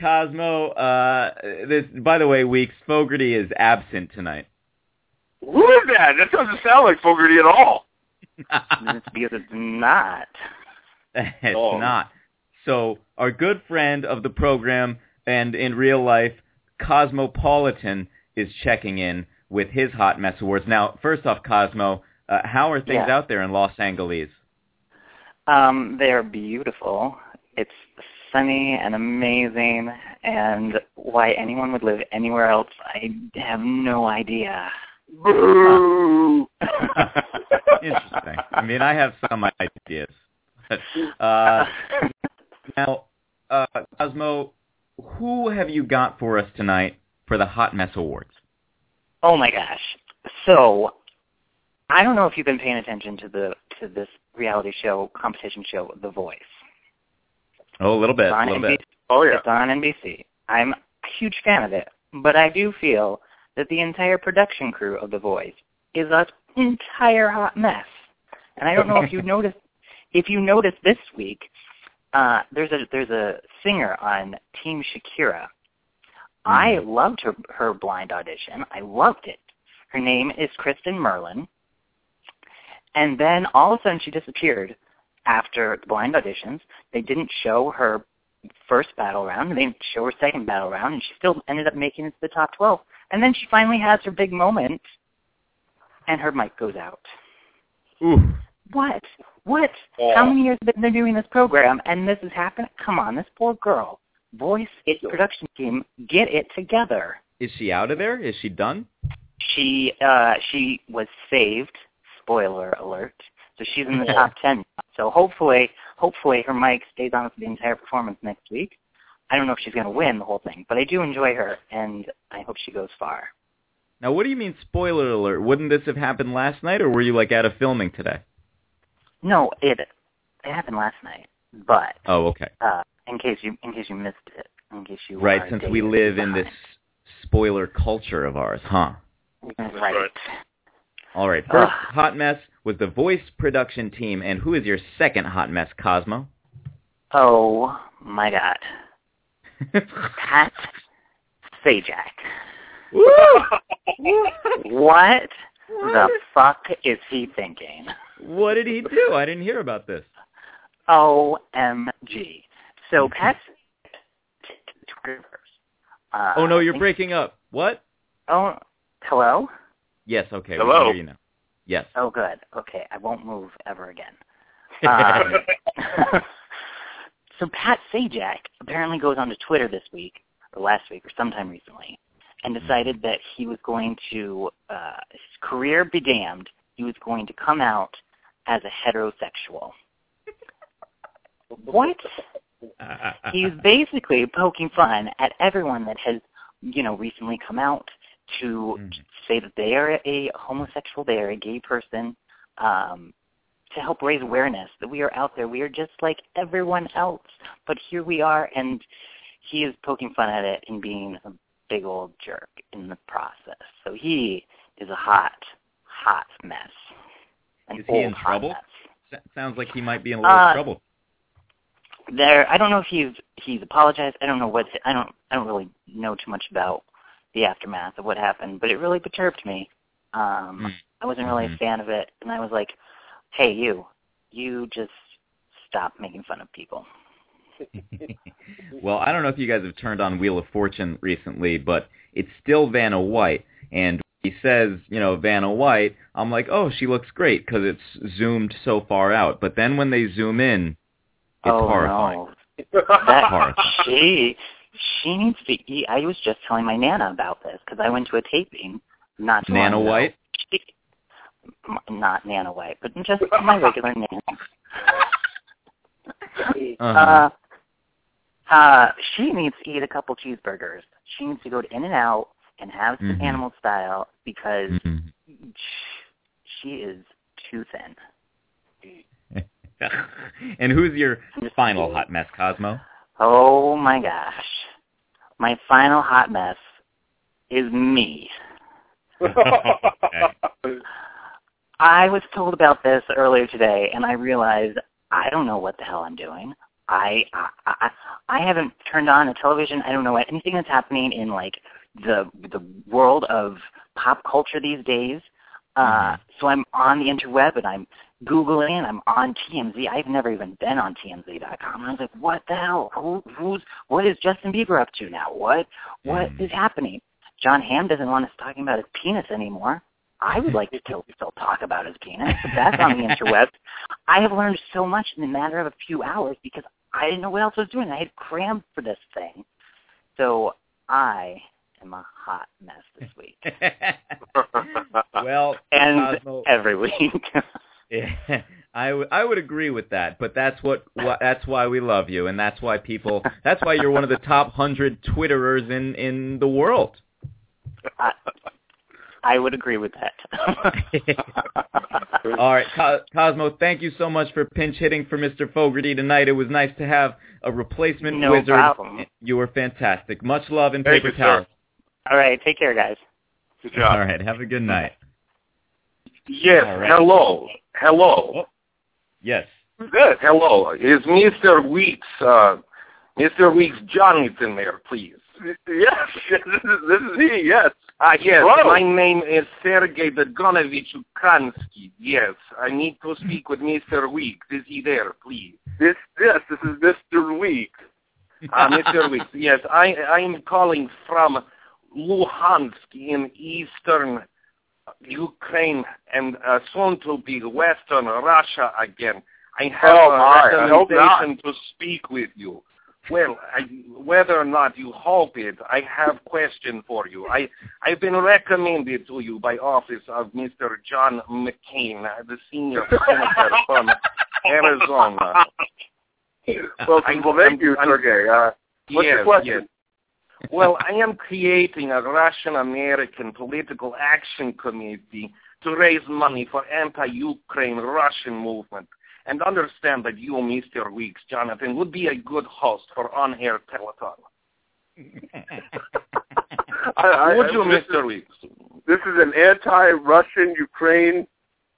Cosmo, uh, this, by the way, Weeks, Fogarty is absent tonight. Who is that? That doesn't sound like Fogarty at all. it's [laughs] because it's not. [laughs] it's Oh. not. So, our good friend of the program and in real life, Cosmopolitan, is checking in with his Hot Mess Awards. Now, first off, Cosmo, uh, how are things Yeah. out there in Los Angeles? Um, they're beautiful. It's sunny and amazing, and why anyone would live anywhere else, I have no idea. Boo. [laughs] Interesting. I mean, I have some ideas. [laughs] uh, now, uh, Cosmo, who have you got for us tonight for the Hot Mess Awards? Oh my gosh. So, I don't know if you've been paying attention to the to this reality show competition show, The Voice. Oh, a little bit, It's a little NBC. bit. Oh yeah. It's on NBC. I'm a huge fan of it, but I do feel that the entire production crew of The Voice is an entire hot mess. And I don't know if you [laughs] noticed if you noticed this week, uh, there's a there's a singer on Team Shakira. I loved her her blind audition. I loved it. Her name is Kristen Merlin. And then all of a sudden she disappeared after the blind auditions. They didn't show her first battle round. They didn't show her second battle round, and she still ended up making it to the top 12. And then she finally has her big moment, and her mic goes out. Ooh. What? What? How many years have they been doing this program, and this has happened? Come on, this poor girl. Voice it production team, get it together. Is she out of there? Is she done? She uh she was saved. Spoiler alert. So she's in the top ten. So hopefully hopefully her mic stays on for the entire performance next week. I don't know if she's gonna win the whole thing, but I do enjoy her and I hope she goes far. Now, what do you mean, spoiler alert? Wouldn't this have happened last night, or were you like out of filming today? No, it it happened last night. But Oh, okay. uh in case you in case you missed it, in case you Right, since we live in this spoiler culture of ours, huh? right. right. All right. First Ugh. hot mess was the voice production team, and who is your second hot mess, Cosmo? Oh my god. [laughs] Pat Sajak. [laughs] What the fuck is he thinking? what did he do? I didn't hear about this. OMG. So Pat Twitterverse. Uh, Oh no, you're breaking up. What? Oh, hello? Yes. Okay. We Hello? can hear you now. Yes. Oh, good. Okay, I won't move ever again. [laughs] Um, [laughs] so Pat Sajak apparently goes onto Twitter this week, or last week, or sometime recently, and decided that he was going to, uh, his career be damned, he was going to come out as a heterosexual. What? [laughs] He's basically poking fun at everyone that has, you know, recently come out to Mhm. say that they are a homosexual, they are a gay person, um, to help raise awareness that we are out there. We are just like everyone else, but here we are, and he is poking fun at it and being a big old jerk in the process. So he is a hot, hot mess. An Is he in old trouble? S- sounds like he might be in a little Uh, trouble. there. I don't know if he's he's apologized. I don't know what I don't I don't really know too much about the aftermath of what happened, but it really perturbed me. Um, Mm. I wasn't really a Mhm. fan of it, and I was like, "Hey, you, you just stop making fun of people." [laughs] well, I don't know if you guys have turned on Wheel of Fortune recently, but it's still Vanna White, and he says, you know, Vanna White. I'm like, oh, she looks great because it's zoomed so far out. But then when they zoom in, it's oh horrifying. [laughs] no, that Horrifying. she she needs to eat. I was just telling my nana about this because I went to a taping not Nana. White? She, not Nana White, but just my regular [laughs] nana. Uh-huh. Uh, uh, she needs to eat a couple cheeseburgers. She needs to go to In-N-Out and have some Mhm. animal style because Mhm. she is too thin. [laughs] and who's your final hot mess, Cosmo? Oh my gosh. My final hot mess is me. [laughs] I was told about this earlier today, and I realized I don't know what the hell I'm doing. I I I, I haven't turned on a television. I don't know anything that's happening in like the the world of pop culture these days. Uh, so I'm on the interweb and I'm googling. I'm on TMZ. I've never even been on TMZ.com. And I was like, what the hell? Who who's what is Justin Bieber up to now? What what Mm. is happening? Jon Hamm doesn't want us talking about his penis anymore. I would like to still, [laughs] still talk about his penis, but that's on the interweb. I have learned so much in the matter of a few hours because I didn't know what else I was doing. I had crammed for this thing. So I am a hot mess this week. [laughs] well, [laughs] And Cosmo, every week. Yeah, I would I would agree with that, but that's what wh- that's why we love you, and that's why people that's why you're one of the top hundred Twitterers in in the world. I, I would agree with that. [laughs] All right, Co- Cosmo, thank you so much for pinch hitting for Mr. Fogarty tonight. It was nice to have a replacement No wizard. problem. You were fantastic. Much love and Thank paper towels. All right, take care, guys. Good job. All right, have a good night. Yes, All right. hello. Hello. Yes. Good. Hello. Is Mr. Weeks, uh, Mr. Weeks Jonathan there, please? Yes, [laughs] this is this is he. Yes. Ah, yes. Hello. My name is Sergei Begonovich Ukransky. Yes, I need to speak with Mr. Weeks. Is he there, please? This yes, this is Mr. Weeks. Ah, Mr. [laughs] Weeks. Yes, I I'm calling from Luhansk in eastern Ukraine and uh, soon to be western Russia again. I have Oh, a my, I hope not. recommendation to speak with you. Well, I, whether or not you hope it, I have question for you. I I've been recommended to you by office of Mr. John McCain, the senior [laughs] senator from Arizona. Well, I- well, thank you, I'm- Sergey. Uh, what's your question? yes. Well, I am creating a Russian-American political action committee to raise money for anti-Ukraine Russian movement. And understand that you, Mr. Weeks, Jonathan, would be a good host for on-air telethon. I, I, would you, Mr. Weeks? this is an anti-Russian Ukraine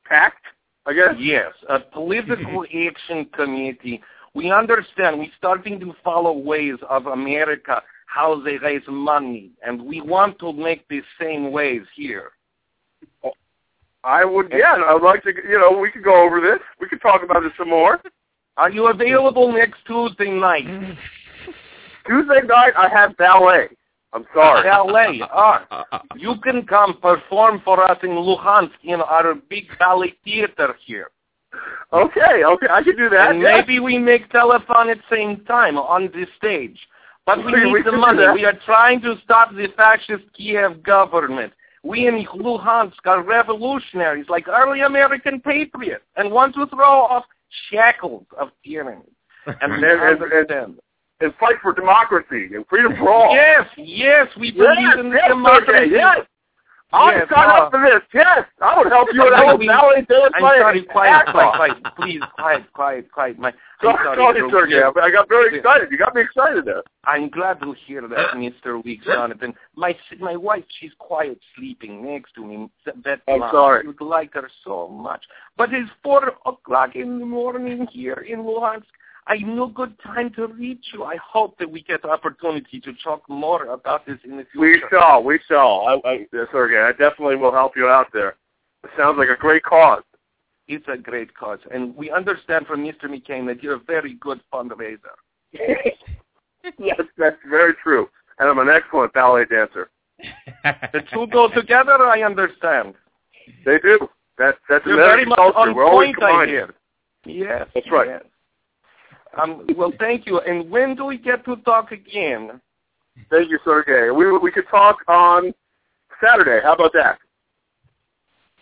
pact, I guess. Yes, a political [laughs] action committee. We understand we're starting to follow ways of America, how they raise money, and we want to make the same ways here. I would, yeah, I'd like to, you know, we could go over this. We could talk about it some more. Are you available next Tuesday night? [laughs] Tuesday night, I have ballet. I'm sorry. Ballet. [laughs] Ah, you can come perform for us in Luhansk in our big ballet theater here. Okay, okay, I can do that. and yeah. maybe we make telephone at the same time on the stage. But we need the money. We are trying to stop the fascist Kiev government. We in Luhansk are revolutionaries, like early American patriots, and want to throw off shackles of tyranny. [laughs] And And, and, and, and fight for democracy and freedom for all. Yes, yes, we yes, believe in yes, democracy. Sergey, yes. I'll Yes, sign uh, up for this. Yes, I would help you. And I would ballet dance I'm sorry, quiet, quiet, quiet. Please, quiet, quiet, quiet. My, I'm Sorry, sorry. Sergey. I got very excited. You got me excited there. I'm glad to hear that, Mr. Weeks, Jonathan. My my wife, she's quiet, sleeping next to me. That I'm mom, sorry. I would like her so much. But it's four o'clock in the morning here in Luhansk. I no good time to reach you. I hope that we get the opportunity to talk more about this in the future. We shall. We shall. I, I, Sergey, I definitely will help you out there. It sounds like a great cause. It's a great cause, and we understand from Mr. McCain that you're a very good fundraiser. [laughs] yes, that's very true. And I'm an excellent ballet dancer. [laughs] [laughs] the two go together, I understand. They do. That, that's You're another very much culture. on We're always point, I combining. Yes. That's right. Yes. Um, well, thank you. And when do we get to talk again? Thank you, Sergey. We we could talk on Saturday. How about that?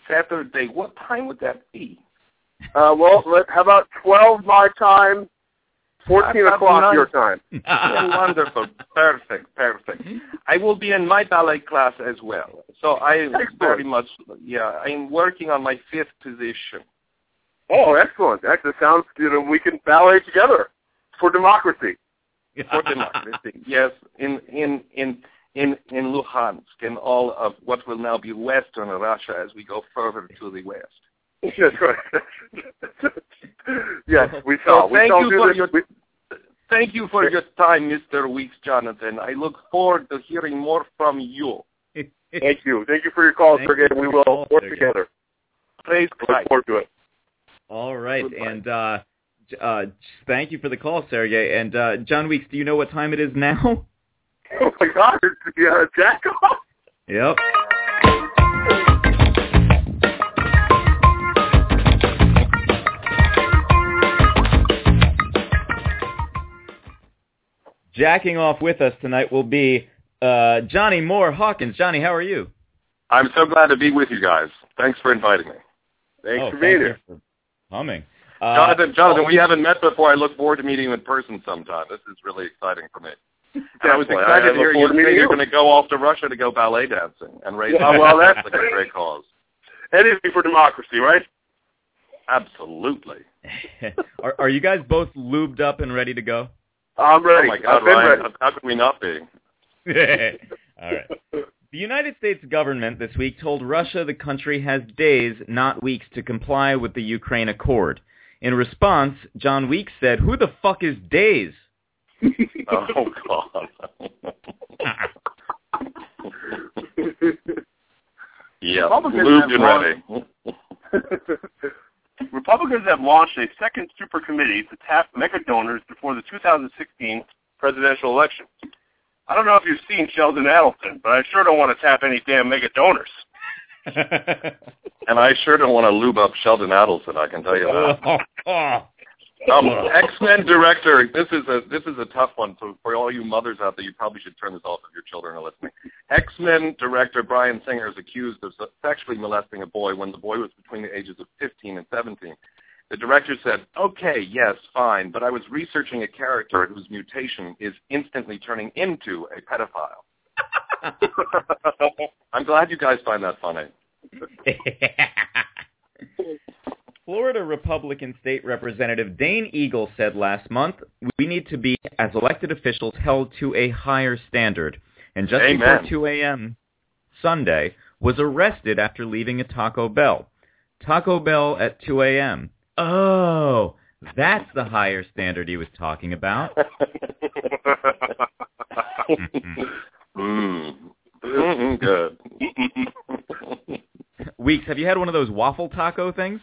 Saturday. What time would that be? Uh, well, let, how about 12 my time, 14 o'clock nice. your time? Yeah, [laughs] wonderful. Perfect. Perfect. I will be in my ballet class as well. So I very much, yeah, I'm working on my fifth position. Oh, excellent. That sounds, you know, we can ballet together for democracy. for [laughs] democracy. yes, in in in in in Luhansk and all of what will now be Western Russia as we go further to the west. That's right. [laughs] yes, we So shall. we thank shall you do for this. your We- thank you for your time, Mr. Weeks, Jonathan. I look forward to hearing more from you. thank you. Thank you for your call, Sergey. We will work Sergey. together. Praise Look Christ. forward to it. All right, Goodbye. and uh, uh, thank you for the call, Sergey. And uh, John Weeks, do you know what time it is now? [laughs] Oh my God! Yeah, jack off. Yep. Jacking off with us tonight will be uh, Johnny Moore Hawkins. Johnny, how are you? I'm so glad to be with you guys. Thanks for inviting me. Thanks oh, for thank being you here. For coming. Uh, Jonathan, Jonathan, we haven't met before. I look forward to meeting you in person sometime. This is really exciting for me. And I was excited I to hear you say you're going to go off to Russia to go ballet dancing and raise Yeah, well, that's- like a great cause. Anything for democracy, right? Absolutely. [laughs] are, are you guys both lubed up and ready to go? I'm ready. Oh my God, I've been Ryan, ready. how, how could we not be? [laughs] All right. The United States government this week told Russia the country has days, not weeks, to comply with the Ukraine Accord. In response, John Weeks said, "Who the fuck is days?" [laughs] Oh God. yeah, Republicans lubed and ready. [laughs] Republicans have launched a second super committee to tap mega donors before the 2016 presidential election. I don't know if you've seen Sheldon Adelson, but I sure don't want to tap any damn mega donors. [laughs] And I sure don't want to lube up Sheldon Adelson. I can tell you that. [laughs] Um, X-Men director. This is a this is a tough one for, for all you mothers out there. You probably should turn this off if your children are listening. X-Men director Bryan Singer is accused of sexually molesting a boy when the boy was between the ages of 15 and 17. The director said, "Okay, yes, fine, but I was researching a character whose mutation is instantly turning into a pedophile." [laughs] I'm glad you guys find that funny. [laughs] Florida Republican State Representative Dane Eagle said last month, "We need to be, as elected officials, held to a higher standard." And just Amen. before 2 a.m. Sunday, was arrested after leaving a Taco Bell. Taco Bell at 2 a.m. Oh, that's the higher standard he was talking about. [laughs] mm. Mm, good. Weeks, have you had one of those waffle taco things?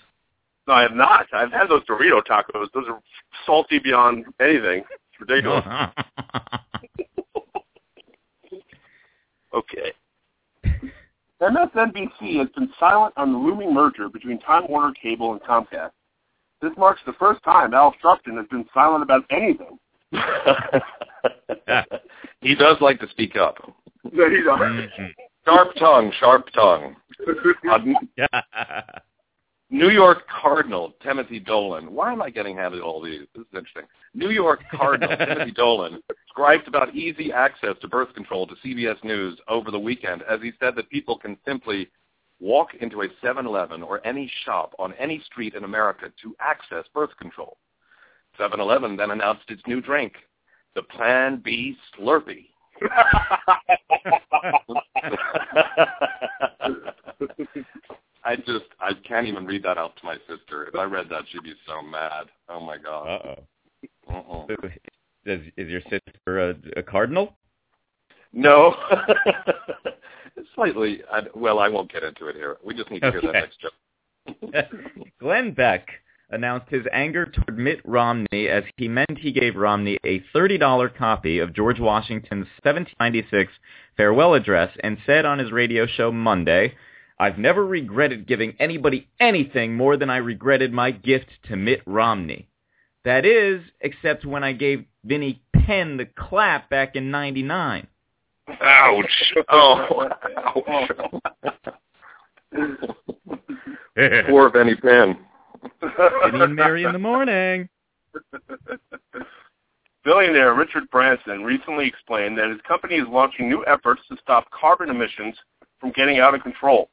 No, I have not. I've had those Dorito tacos. Those are salty beyond anything. It's ridiculous. [laughs] okay. MSNBC has been silent on the looming merger between Time Warner Cable and Comcast. This marks the first time Al Sharpton has been silent about anything. [laughs] he does like to speak up. No, he doesn't. Mhm. Sharp tongue, sharp tongue. Uh, [laughs] New York Cardinal Timothy Dolan. Why am I getting handed all these? This is interesting. New York Cardinal [laughs] Timothy Dolan griped about easy access to birth control to CBS News over the weekend as he said that people can simply walk into a 7-Eleven or any shop on any street in America to access birth control. 7-Eleven then announced its new drink, the Plan B Slurpee. [laughs] I just I can't even read that out to my sister. If I read that, she'd be so mad. Oh my god. Uh-oh. is, is your sister a, a cardinal? No. [laughs] Slightly. I, well, I won't get into it here. We just need to hear Okay. that next joke. [laughs] Glenn Beck announced his anger toward Mitt Romney as he meant he gave Romney a $30 copy of George Washington's 1796 farewell address and said on his radio show Monday, I've never regretted giving anybody anything more than I regretted my gift to Mitt Romney. That is, except when I gave Vinnie Penn the clap back in 99. Ouch. [laughs] Oh, ouch. Poor Vinnie Penn. Vinnie and Mary in the morning. Billionaire Richard Branson recently explained that his company is launching new efforts to stop carbon emissions from getting out of control.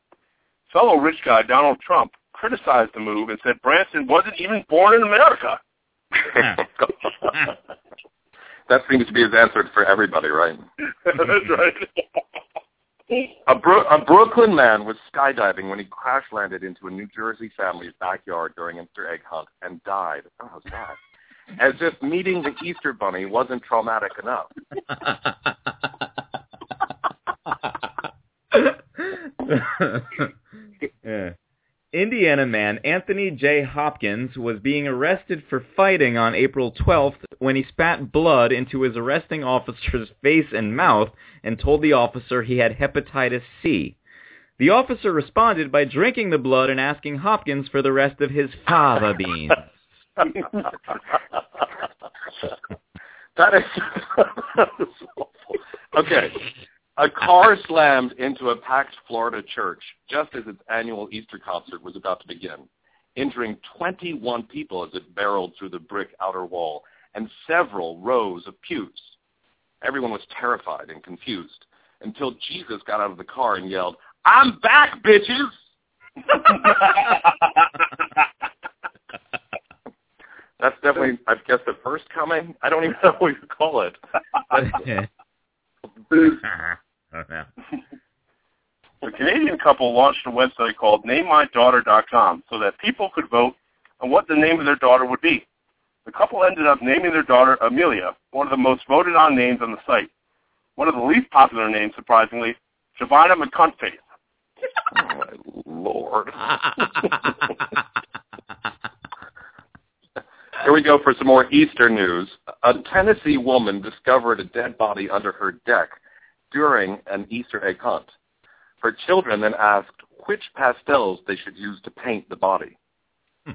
Fellow rich guy Donald Trump criticized the move and said Branson wasn't even born in America. [laughs] [laughs] Oh, that seems to be his answer for everybody, right? [laughs] That's right. A, Bro- a Brooklyn man was skydiving when he crash landed into a New Jersey family's backyard during an Easter egg hunt and died. Oh, sad. As if meeting the Easter Bunny wasn't traumatic enough. [laughs] [laughs] Yeah. Indiana man Anthony J. Hopkins was being arrested for fighting on April 12th when he spat blood into his arresting officer's face and mouth and told the officer he had hepatitis C. The officer responded by drinking the blood and asking Hopkins for the rest of his fava beans. [laughs] that is [laughs] okay. A car slammed into a packed Florida church just as its annual Easter concert was about to begin, injuring 21 people as it barreled through the brick outer wall and several rows of pews. Everyone was terrified and confused until Jesus got out of the car and yelled, I'm back, bitches! [laughs] That's definitely, I guess, the first coming. I don't even know what you call it. [laughs] [laughs] [laughs] A Canadian couple launched a website called NameMyDaughter.com so that people could vote on what the name of their daughter would be. The couple ended up naming their daughter Amelia, one of the most voted on names on the site. One of the least popular names, surprisingly, Giovanna McCuntface. Oh, my lord. [laughs] Here we go for some more Easter news. A Tennessee woman discovered a dead body under her deck during an Easter egg hunt. Her children then asked which pastels they should use to paint the body. [laughs]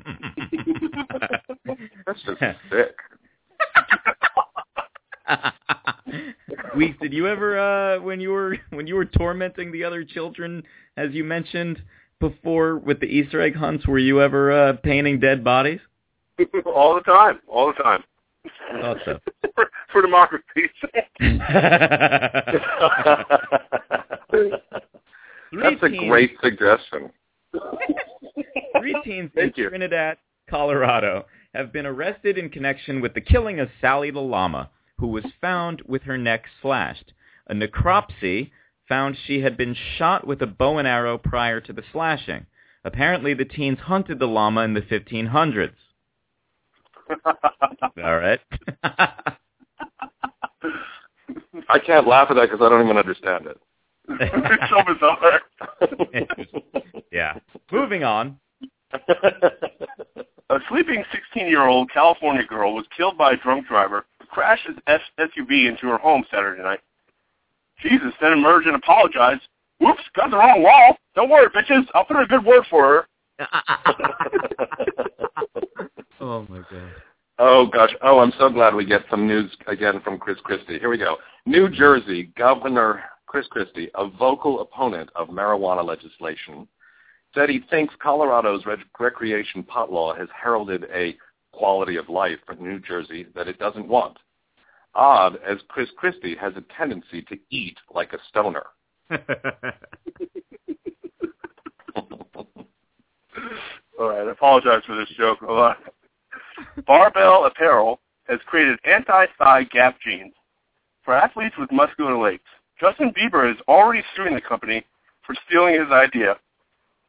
That's just sick. [laughs] Weeks, did you ever, uh, when you were when you were tormenting the other children, as you mentioned before with the Easter egg hunts, were you ever uh, painting dead bodies? [laughs] all the time, all the time. So. [laughs] for, for democracy's [laughs] sake. That's a great suggestion. Three teens in Thank you. Trinidad, Colorado, have been arrested in connection with the killing of Sally the llama, who was found with her neck slashed. A necropsy found she had been shot with a bow and arrow prior to the slashing. Apparently, the teens hunted the llama in the 1500s. All right. I can't laugh at that because I don't even understand it. it's so bizarre. [laughs] yeah. Moving on. A sleeping 16-year-old California girl was killed by a drunk driver who crashed his S- SUV into her home Saturday night. Jesus then emerged and apologized. Whoops, got the wrong wall. Don't worry, bitches. I'll put in a good word for her. [laughs] Oh my god. Oh gosh. Oh, I'm so glad we get some news again from Chris Christie. Here we go. New Jersey Governor Chris Christie, a vocal opponent of marijuana legislation, said he thinks Colorado's rec- recreation pot law has heralded a quality of life for New Jersey that it doesn't want. Odd, as Chris Christie has a tendency to eat like a stoner. [laughs] [laughs] All right, I apologize for this joke. Barbell Apparel has created anti-thigh gap jeans for athletes with muscular legs. Justin Bieber is already suing the company for stealing his idea.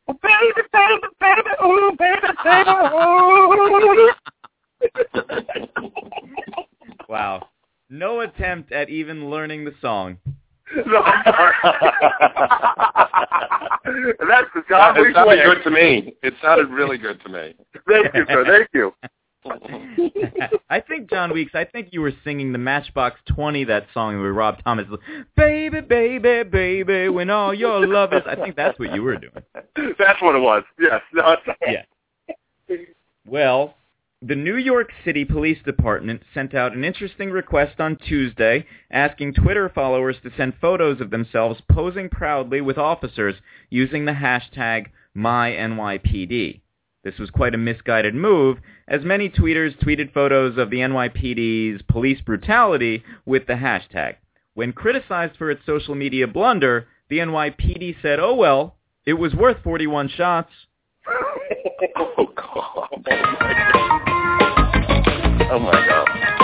Oh, baby, baby, baby, ooh, baby, baby, ooh. [laughs] wow. No attempt at even learning the song. [laughs] No. [laughs] That's the John it sounded way. good to me. It sounded really good to me. [laughs] Thank you, sir. Thank you. I think John Weeks. I think you were singing the Matchbox Twenty that song with Rob Thomas. Baby, baby, baby, when all your love is. I think that's what you were doing. That's what it was. Yes. No, Yeah. Well, the New York City Police Department sent out an interesting request on Tuesday asking Twitter followers to send photos of themselves posing proudly with officers using the hashtag MyNYPD. This was quite a misguided move, as many tweeters tweeted photos of the NYPD's police brutality with the hashtag. When criticized for its social media blunder, the NYPD said, oh well, it was worth 41 shots. [laughs] Oh god. Oh, Oh my god.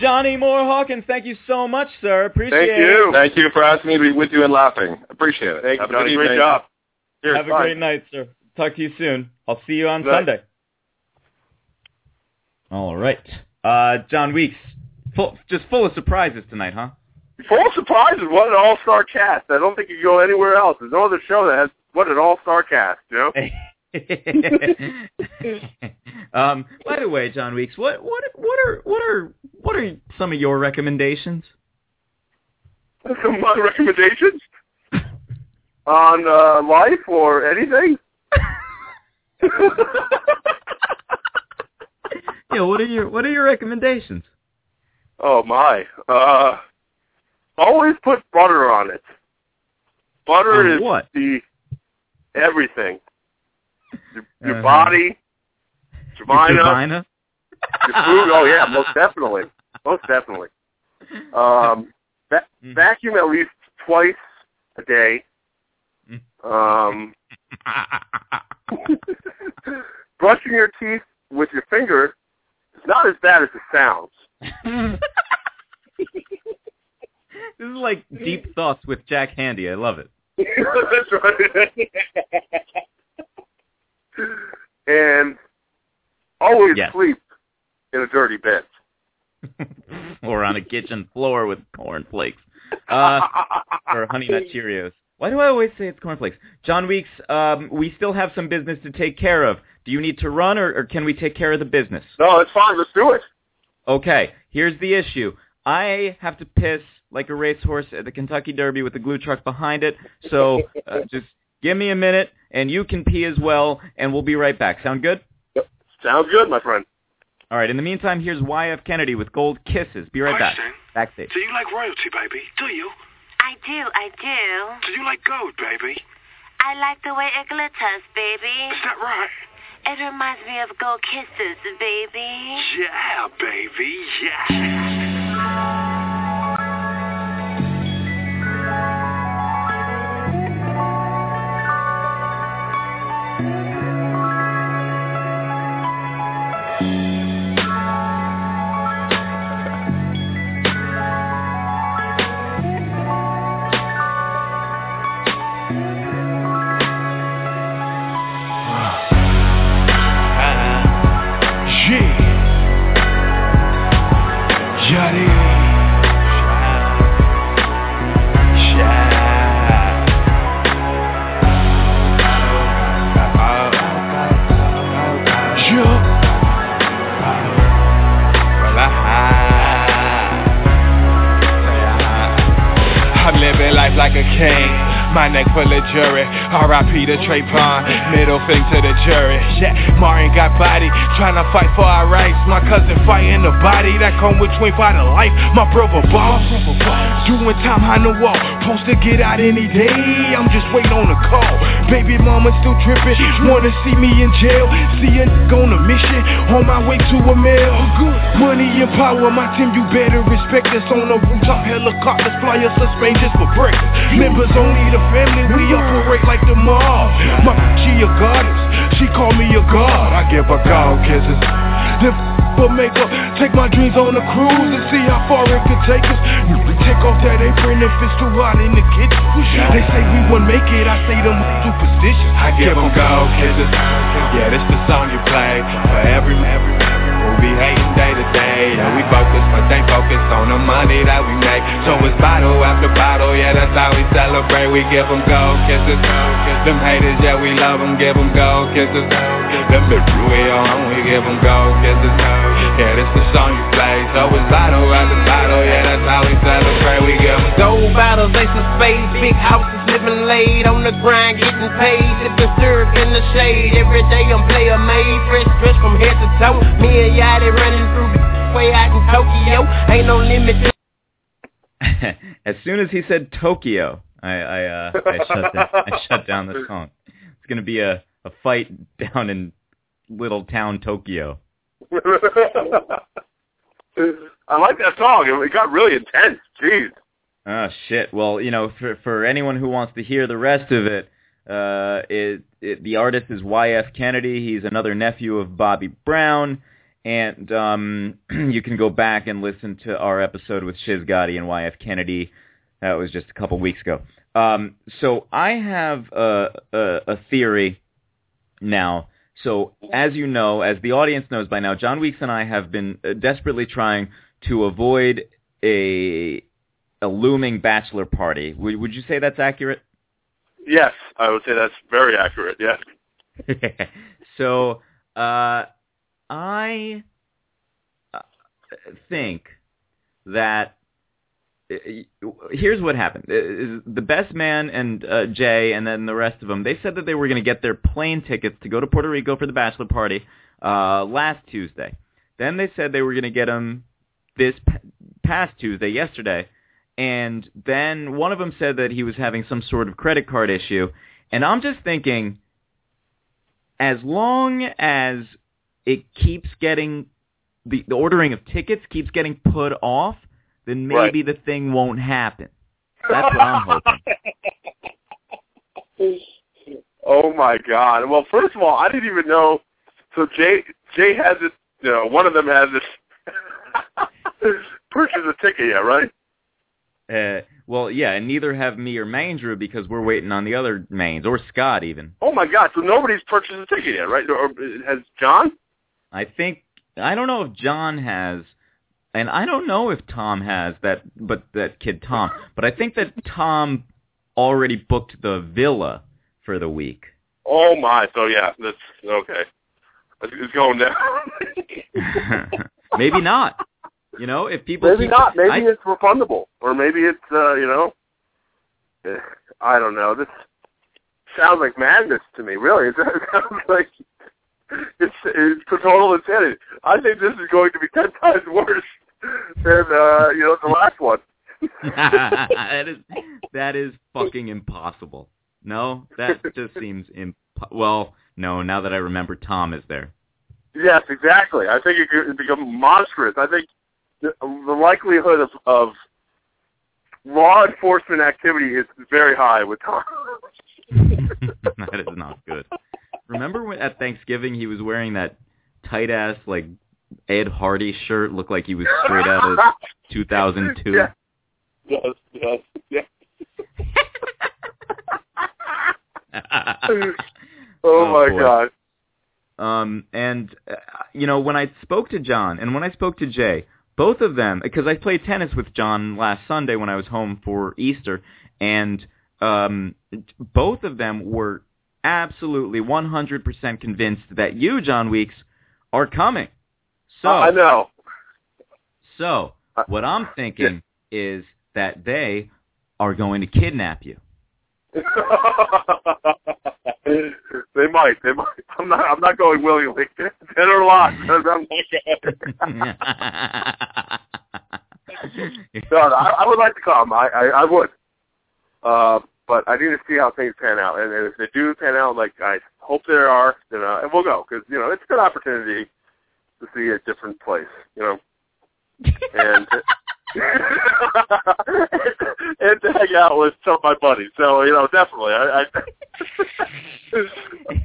Johnny Moore Hawkins, thank you so much, sir. Appreciate it. Thank you. Thank you for asking me to be with you and laughing. Appreciate it. Thank Have you, a Johnny. Great evening. job. it. Cheers. Have a great night, sir. Talk to you soon. I'll see you on Good. Sunday. All right. Uh, John Weeks, full, just full of surprises tonight, huh? Full of surprises. What an all-star cast. I don't think you go anywhere else. There's no other show that has what an all-star cast. You know. [laughs] um, by the way, John Weeks, what what what are what are what are some of your recommendations? Some of my recommendations [laughs] on uh, life or anything. [laughs] Yeah, what are your what are your recommendations? Oh my! Uh, always put butter on it. Butter On is what? the everything. Your, your Uh-huh. body, your vagina, Your vagina? your food. Oh yeah, most definitely, most definitely. Um, va- Mhm. vacuum at least twice a day. Um, [laughs] brushing your teeth with your finger is not as bad as it sounds. [laughs] this is like deep [laughs] thoughts with Jack Handey. I love it. [laughs] That's right. [laughs] and always Yes. sleep in a dirty bed. or on a kitchen floor with cornflakes. Uh, or Honey Nut Cheerios. Why do I always say it's cornflakes? John Weeks, um, we still have some business to take care of. Do you need to run, or, or can we take care of the business? No, it's fine. Let's do it. Okay, here's the issue. I have to piss like a racehorse at the Kentucky Derby with the glue truck behind it, so uh, [laughs] just give me a minute, and you can pee as well, and we'll be right back. Sound good? Yep. Sounds good, my friend. All right, in the meantime, here's YF Kennedy with Gold Kisses. Be right back. Question. Backstage. Do you like royalty, baby? Do you? I do, I do. Do you like gold, baby? I like the way it glitters, baby. Is that right? It reminds me of gold kisses, baby. Yeah, baby, yeah. R.I.P. to Trayvon. Middle finger to the jury. Yeah, Martin got body. Trying to fight for our rights. My cousin fighting the body that come with 25 to life. My brother boss. Doing time behind the wall. Supposed to get out any day. I'm just waiting on a call. Baby mama still tripping. Wanna see me in jail. See a n- on a mission. On my way to a mill. Money and power. My team, you better respect us on the rooftop. Helicopters fly us to Spain just for breakfast. Members only the family. We operate like the mob. My she a goddess. She call me a god. I give her gold kisses. F- her make her Take my dreams on a cruise and see how far it could take us. Take off that apron if it's too hot in the kitchen. They say we won't make it, I say them. I give them gold kisses. Yeah, this the song you play for every every who be hating day to day. Yeah, we focus, but they focus on the money that we make. So it's bottle after bottle, yeah, that's how we celebrate. We give them gold kisses. Them haters, yeah, we love them, give them gold kisses. Them bitches we on, we give them gold kisses. Yeah, this the song you play. So it's bottle after bottle, yeah, that's how we celebrate. We give them Gold bottles, ace of spades, big houses, living laid on the grind, getting paid, sipping syrup in the shade. Every day I'm player made, fresh dress from head to toe. Me and Yachty running through the way out in Tokyo. Ain't no limit to [laughs] as soon as he said Tokyo, I I, uh, I shut down, I shut down the song. It's gonna be a a fight down in little town Tokyo. [laughs] I like that song. It got really intense. Jeez. Oh shit. Well, you know, for for anyone who wants to hear the rest of it, uh, it, it the artist is Y.F. Kennedy. He's another nephew of Bobby Brown, and um, [clears throat] you can go back and listen to our episode with Shiz Gotti and Y.F. Kennedy. That was just a couple weeks ago. Um, so I have a, a, a theory now. So as you know, as the audience knows by now, John Weeks and I have been uh, desperately trying to avoid a a looming bachelor party. Would, would you say that's accurate? Yes, I would say that's very accurate. Yes. [laughs] so uh, I uh, think that here's what happened. Uh, The best man and uh, Jay, and then the rest of them, they said that they were going to get their plane tickets to go to Puerto Rico for the bachelor party uh, last Tuesday. Then they said they were going to get them this past Tuesday, yesterday. And then one of them said that he was having some sort of credit card issue. And I'm just thinking, as long as it keeps getting, the, the ordering of tickets keeps getting put off, then maybe the thing won't happen. That's what I'm hoping. [laughs] Oh my God! Well, first of all, I didn't even know. So Jay Jay has this. You know, one of them has this [laughs] purchase a ticket yet, right? Uh, well, yeah, and neither have me or Mandrew because we're waiting on the other mains, or Scott even. Oh my God! So nobody's purchased a ticket yet, right? Or has John? I think I don't know if John has, and I don't know if Tom has that, but that kid Tom. [laughs] But I think that Tom already booked the villa for the week. Oh my! So yeah, that's okay. It's going down. [laughs] maybe not. You know, if people maybe keep, not. Maybe I, it's refundable, or maybe it's uh, you know, eh, I don't know. This sounds like madness to me. Really, [laughs] it sounds like it's it's total insanity. I think this is going to be ten times worse than uh, you know the last one. [laughs] that is that is fucking impossible. No, that just seems imp. Well, no. Now that I remember, Tom is there. Yes, exactly. I think it could become monstrous. I think the, the likelihood of, of law enforcement activity is very high with Tom. [laughs] [laughs] that is not good. Remember when at Thanksgiving he was wearing that tight ass like Ed Hardy shirt, looked like he was straight out of [laughs] 2002. Yeah. Yes, yes, yes. [laughs] oh, Oh, my boy. god. Um, and uh, you know, when I spoke to John and when I spoke to Jay, both of them, because I played tennis with John last Sunday when I was home for Easter, and um, both of them were absolutely 100% convinced that you, John Weeks, are coming. So I know. So what I'm thinking is that they are going to kidnap you. [laughs] they might. They might. I'm not. I'm not going willingly. [laughs] Dead or alive. [laughs] I'm not no, I, I would like to come. I, I, I would. Uh, but I need to see how things pan out. And if they do pan out, like I hope there are, then uh, and we'll go because you know it's a good opportunity to see a different place. You know, [laughs] and [laughs] and to hang out with some of my buddies. So you know, definitely. I, I [laughs]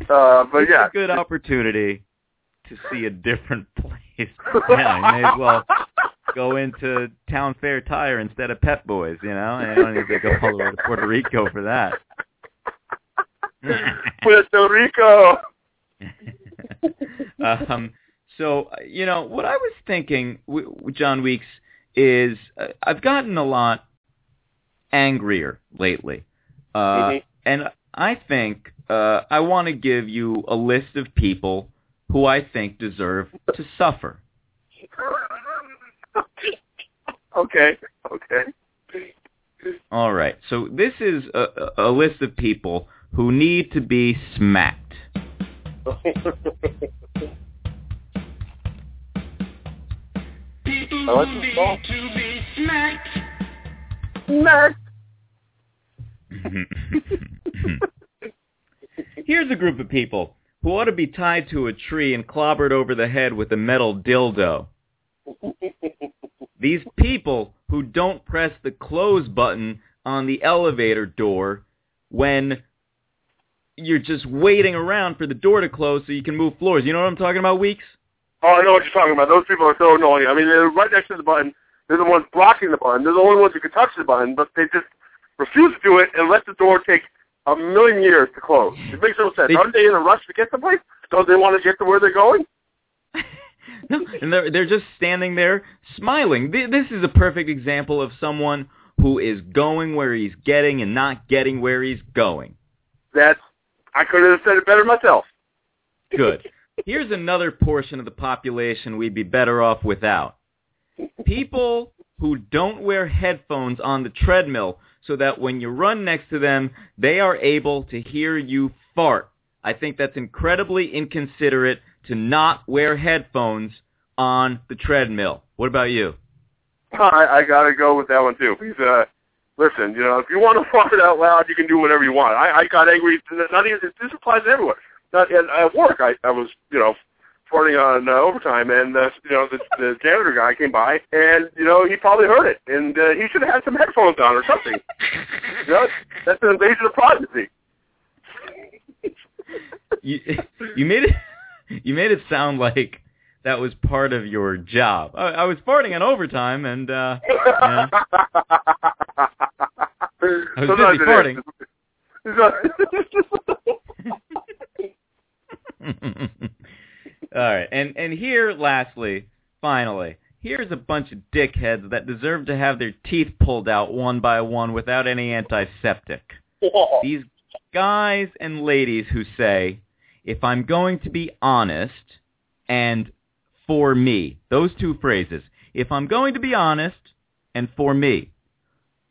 uh, but it's yeah, a good opportunity to see a different place. yeah, you may as well go into Town Fair Tire instead of Pep Boys, you know? And I don't need to go all the way to Puerto Rico for that. Puerto Rico. um, so, uh, you know, what I was thinking, John Weeks, is uh, I've gotten a lot angrier lately. Uh, Mhm. And I think uh, I want to give you a list of people who I think deserve to suffer. [laughs] Okay. Okay. All right. So this is a a list of people who need to be smacked. [laughs] I like this song. Smacked. Here's a group of people who ought to be tied to a tree and clobbered over the head with a metal dildo. These people who don't press the close button on the elevator door when you're just waiting around for the door to close so you can move floors. You know what I'm talking about, Weeks? Oh, I know what you're talking about. Those people are so annoying. I mean, they're right next to the button. They're the ones blocking the button. They're the only ones who can touch the button, but they just refuse to do it and let the door take a million years to close. It makes no sense. They- Aren't they in a rush to get someplace? Don't they want to get to where they're going? [laughs] No, and they're they're just standing there smiling. This is a perfect example of someone who is going where he's getting and not getting where he's going. That's I couldn't have said it better myself. Good. Here's another portion of the population we'd be better off without. People who don't wear headphones on the treadmill so that when you run next to them, they are able to hear you fart. I think that's incredibly inconsiderate to not wear headphones on the treadmill. What about you? I, I gotta go with that one too. Because uh, listen, you know, if you want to [laughs] fart out loud, you can do whatever you want. I, I got angry. Not even this applies everywhere. Not at, at work. I, I was, you know, farting on uh, overtime, and uh, you know, the, the janitor guy came by, and you know, he probably heard it, and uh, he should have had some headphones on or something. [laughs] you know, that's an invasion of privacy. You you made it [laughs] you made it sound like that was part of your job. I, I was farting on overtime, and uh, yeah. [laughs] I was Sometimes busy it is. farting. All right, and and here, lastly, finally, here's a bunch of dickheads that deserve to have their teeth pulled out one by one without any antiseptic. These guys and ladies who say, if I'm going to be honest, and for me, those two phrases, if I'm going to be honest, and for me.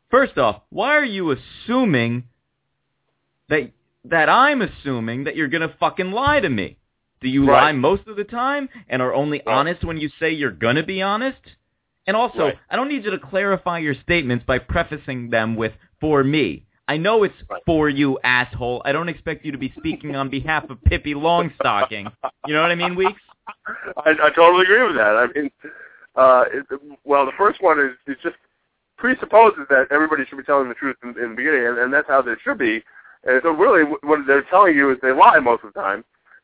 First off, why are you assuming that that I'm assuming that you're gonna fucking lie to me? Do you Right. lie most of the time and are only honest when you say you're gonna be honest? And also, Right. I don't need you to clarify your statements by prefacing them with "for me." I know it's for you, asshole. I don't expect you to be speaking on behalf of Pippi Longstocking. You know what I mean, Weeks? I, I totally agree with that. I mean, uh, it, well, the first one is, is just presupposes that everybody should be telling the truth in, in the beginning, and, and that's how they should be. And so really what they're telling you is they lie most of the time.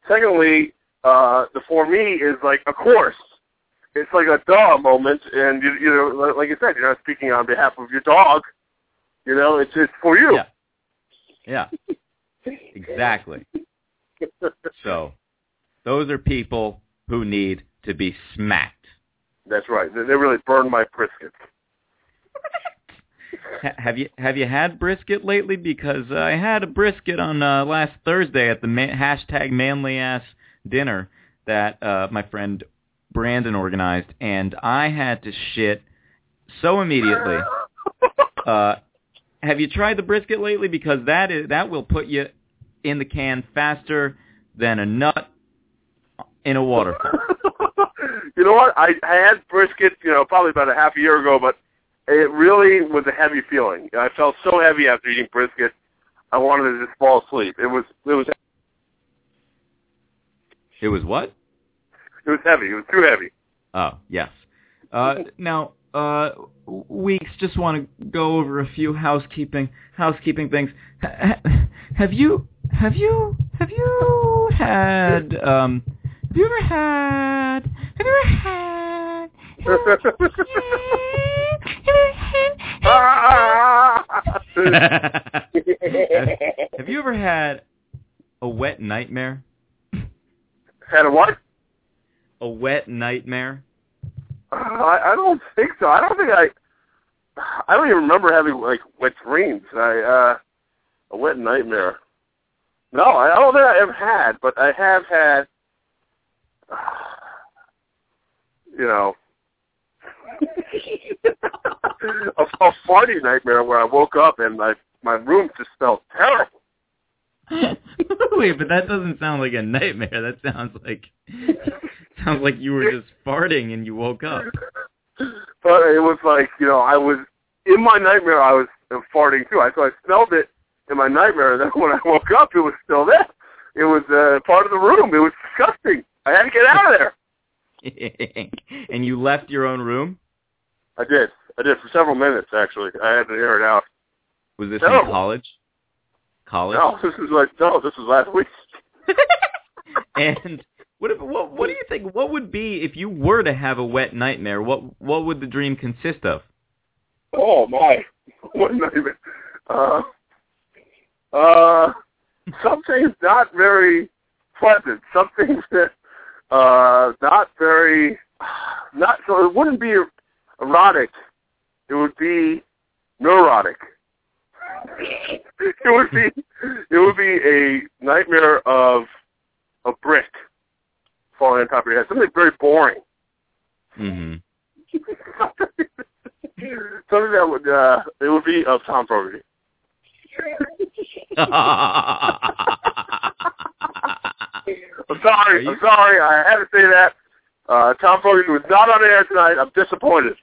Secondly, uh, the for me is like, of course. It's like a duh moment, and you, you know, like you said, you're not speaking on behalf of your dog. You know, it's it's for you. Yeah. Yeah. [laughs] Exactly. So, those are people who need to be smacked. That's right. They, they really burned my brisket. Ha- have you have you had brisket lately? Because uh, I had a brisket on uh, last Thursday at the ma- hashtag manly ass dinner that uh, my friend Brandon organized, and I had to shit so immediately. [laughs] Uh, have you tried the brisket lately? Because that is that will put you in the can faster than a nut in a waterfall. [laughs] you know what? I, I had brisket, you know, probably about a half a year ago, but it really was a heavy feeling. I felt so heavy after eating brisket. I wanted to just fall asleep. It was it was It was what? it was heavy. It was too heavy. Oh, yes. Uh, now, uh, Weeks, just want to go over a few housekeeping housekeeping things. Ha- ha- have you have you have you had um Have you ever had? Have you ever had? [laughs] have, [laughs] have you ever had a wet nightmare? Had a what? A wet nightmare? Uh, I, I don't think so. I don't think I. I don't even remember having like wet dreams. I uh, a wet nightmare. No, I don't think I ever had, but I have had. [sighs] You know, a, farty nightmare where I woke up and my my room just smelled terrible. [laughs] Wait, but that doesn't sound like a nightmare. That sounds like [laughs] sounds like you were just farting and you woke up. But it was like you know I was in my nightmare. I was farting too. I so I smelled it in my nightmare. And then when I woke up, it was still there. It was uh, part of the room. It was disgusting. I had to get out of there. [laughs] and you left your own room? I did. I did for several minutes actually. I had to air it out. Was this No. in college? College? No, this is like no, this was last week. [laughs] [laughs] And what, if, what what do you think? What would be if you were to have a wet nightmare? What what would the dream consist of? Oh my! [laughs] What nightmare. Uh, uh, something's not very pleasant. Something's that uh not very [sighs] not so. It wouldn't be erotic. It would be neurotic. [laughs] it would be it would be a nightmare of a brick falling on top of your head. Something very boring. hmm [laughs] Something that would uh it would be of Thom Fogarty. [laughs] I'm sorry. I'm sorry. I had to say that. Uh, Thom Fogarty was not on air tonight. I'm disappointed.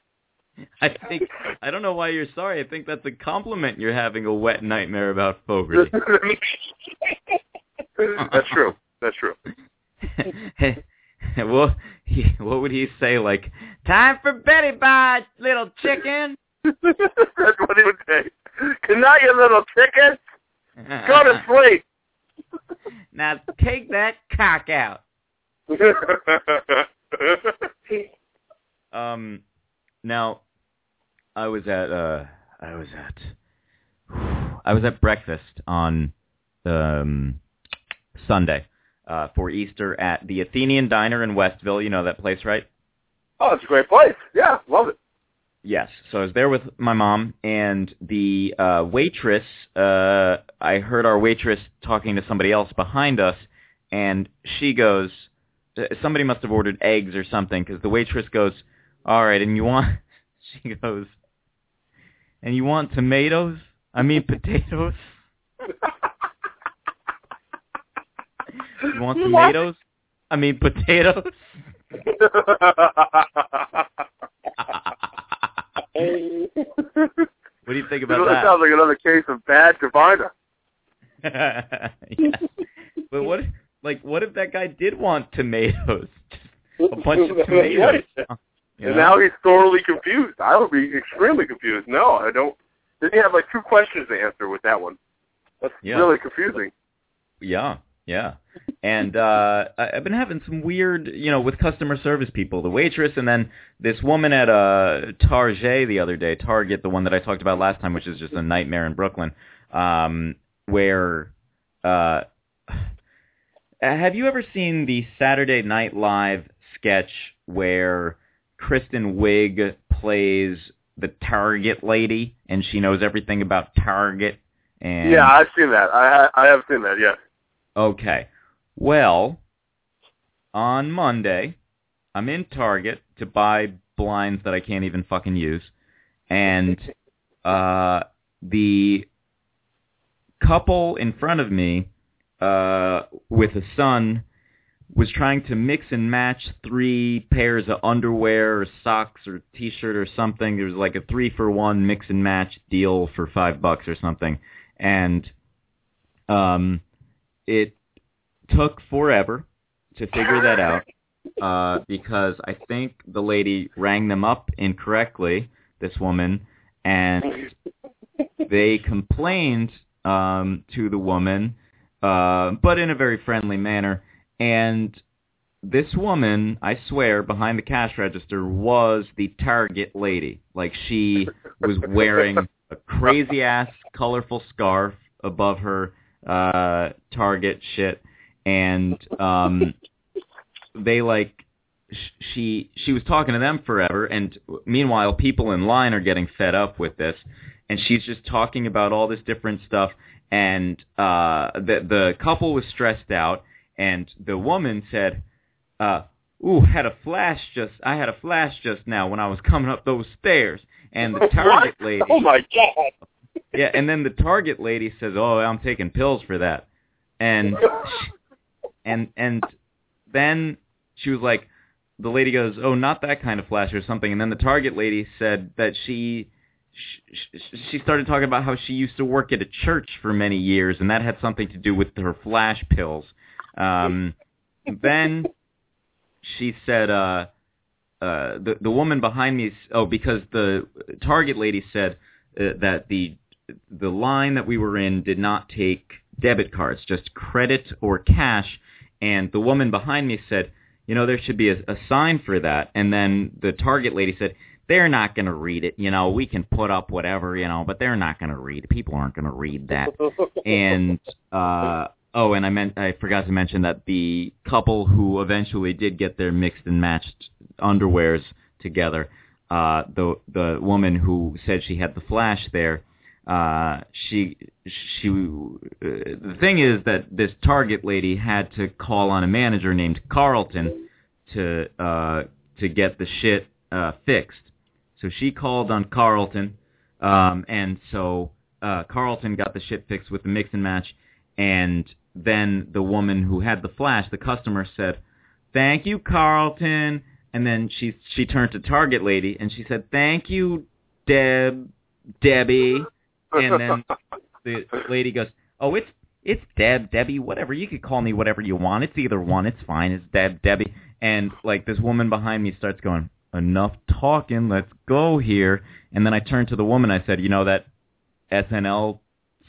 [laughs] I think I don't know why you're sorry. I think that's a compliment. You're having a wet nightmare about Fogarty. [laughs] That's true. That's true. [laughs] well, he, what would he say? Like, time for Betty Bye, little chicken. That's what he would say. Good night, you little chicken. Go to sleep. now take that cock out. Um, now, I was at uh, I was at I was at breakfast on um Sunday uh, for Easter at the Athenian Diner in Westville. You know that place, right? oh, it's a great place. Yeah, love it. Yes. So I was there with my mom and the uh, waitress. Uh, I heard our waitress talking to somebody else behind us, and she goes, somebody must have ordered eggs or something because the waitress goes, all right, and you want, [laughs] she goes, and you want tomatoes? I mean [laughs] potatoes? you want tomatoes? I mean potatoes? What do you think about That that? sounds like another case of bad diviner. [laughs] yeah. But what, like, what if that guy did want tomatoes? Just [laughs] a bunch of tomatoes. And now he's thoroughly confused. I would be extremely confused. No, I don't. Didn't he have like two questions to answer with that one? That's Yeah. really confusing. Yeah, yeah. And uh I've been having some weird, you know, with customer service people, the waitress and then this woman at uh Target the other day, Target, the one that I talked about last time, which is just a nightmare in Brooklyn, um where uh [sighs] have you ever seen the Saturday Night Live sketch where Kristen Wiig plays the Target lady and she knows everything about Target and yeah, I've seen that. I I have seen that. Yeah. Okay. Well, on Monday, I'm in Target to buy blinds that I can't even fucking use, and [laughs] uh, the couple in front of me uh, with a son was trying to mix and match three pairs of underwear or socks or t-shirt or something. There was like a three for one mix and match deal for five bucks or something, and um, it took forever to figure that out [laughs] uh, because I think the lady rang them up incorrectly, this woman, and they complained um, to the woman, uh, but in a very friendly manner, and this woman, I swear, behind the cash register was the Target lady. Like she was wearing a crazy ass colorful scarf above her uh Target shit. And um they like sh- she she was talking to them forever. And meanwhile people in line are getting fed up with this. And she's just talking about all this different stuff. And uh the the couple was stressed out and the woman said uh ooh had a flash just I had a flash just now when I was coming up those stairs and the target What? lady Oh my god. yeah and then the target lady says oh I'm taking pills for that and and and then she was like the lady goes oh not that kind of flash or something and then the target lady said that she sh- sh- she started talking about how she used to work at a church for many years and that had something to do with her flash pills um then she said uh uh the the woman behind me oh because the target lady said uh, that the the line that we were in did not take debit cards just credit or cash. And the woman behind me said you know there should be a, a sign for that. And then the target lady said they're not going to read it. You know we can put up whatever you know but they're not going to read. It people aren't going to read that. [laughs] And uh oh and i meant i forgot to mention that the couple who eventually did get their mixed and matched underwears together uh the the woman who said she had the flash there uh she she uh, the thing is that this target lady had to call on a manager named Carlton to uh to get the shit uh fixed. So she called on Carlton um and so uh Carlton got the shit fixed with the mix and match and then the woman who had the flash the customer said thank you Carlton and then she she turned to target lady and she said thank you Deb Debbie and then the lady goes, "Oh, it's it's Deb, Debbie, whatever. You could call me whatever you want. It's either one. It's fine. It's Deb, Debbie." And like this woman behind me starts going, "Enough talking. Let's go here." And then I turned to the woman. I said, "You know that SNL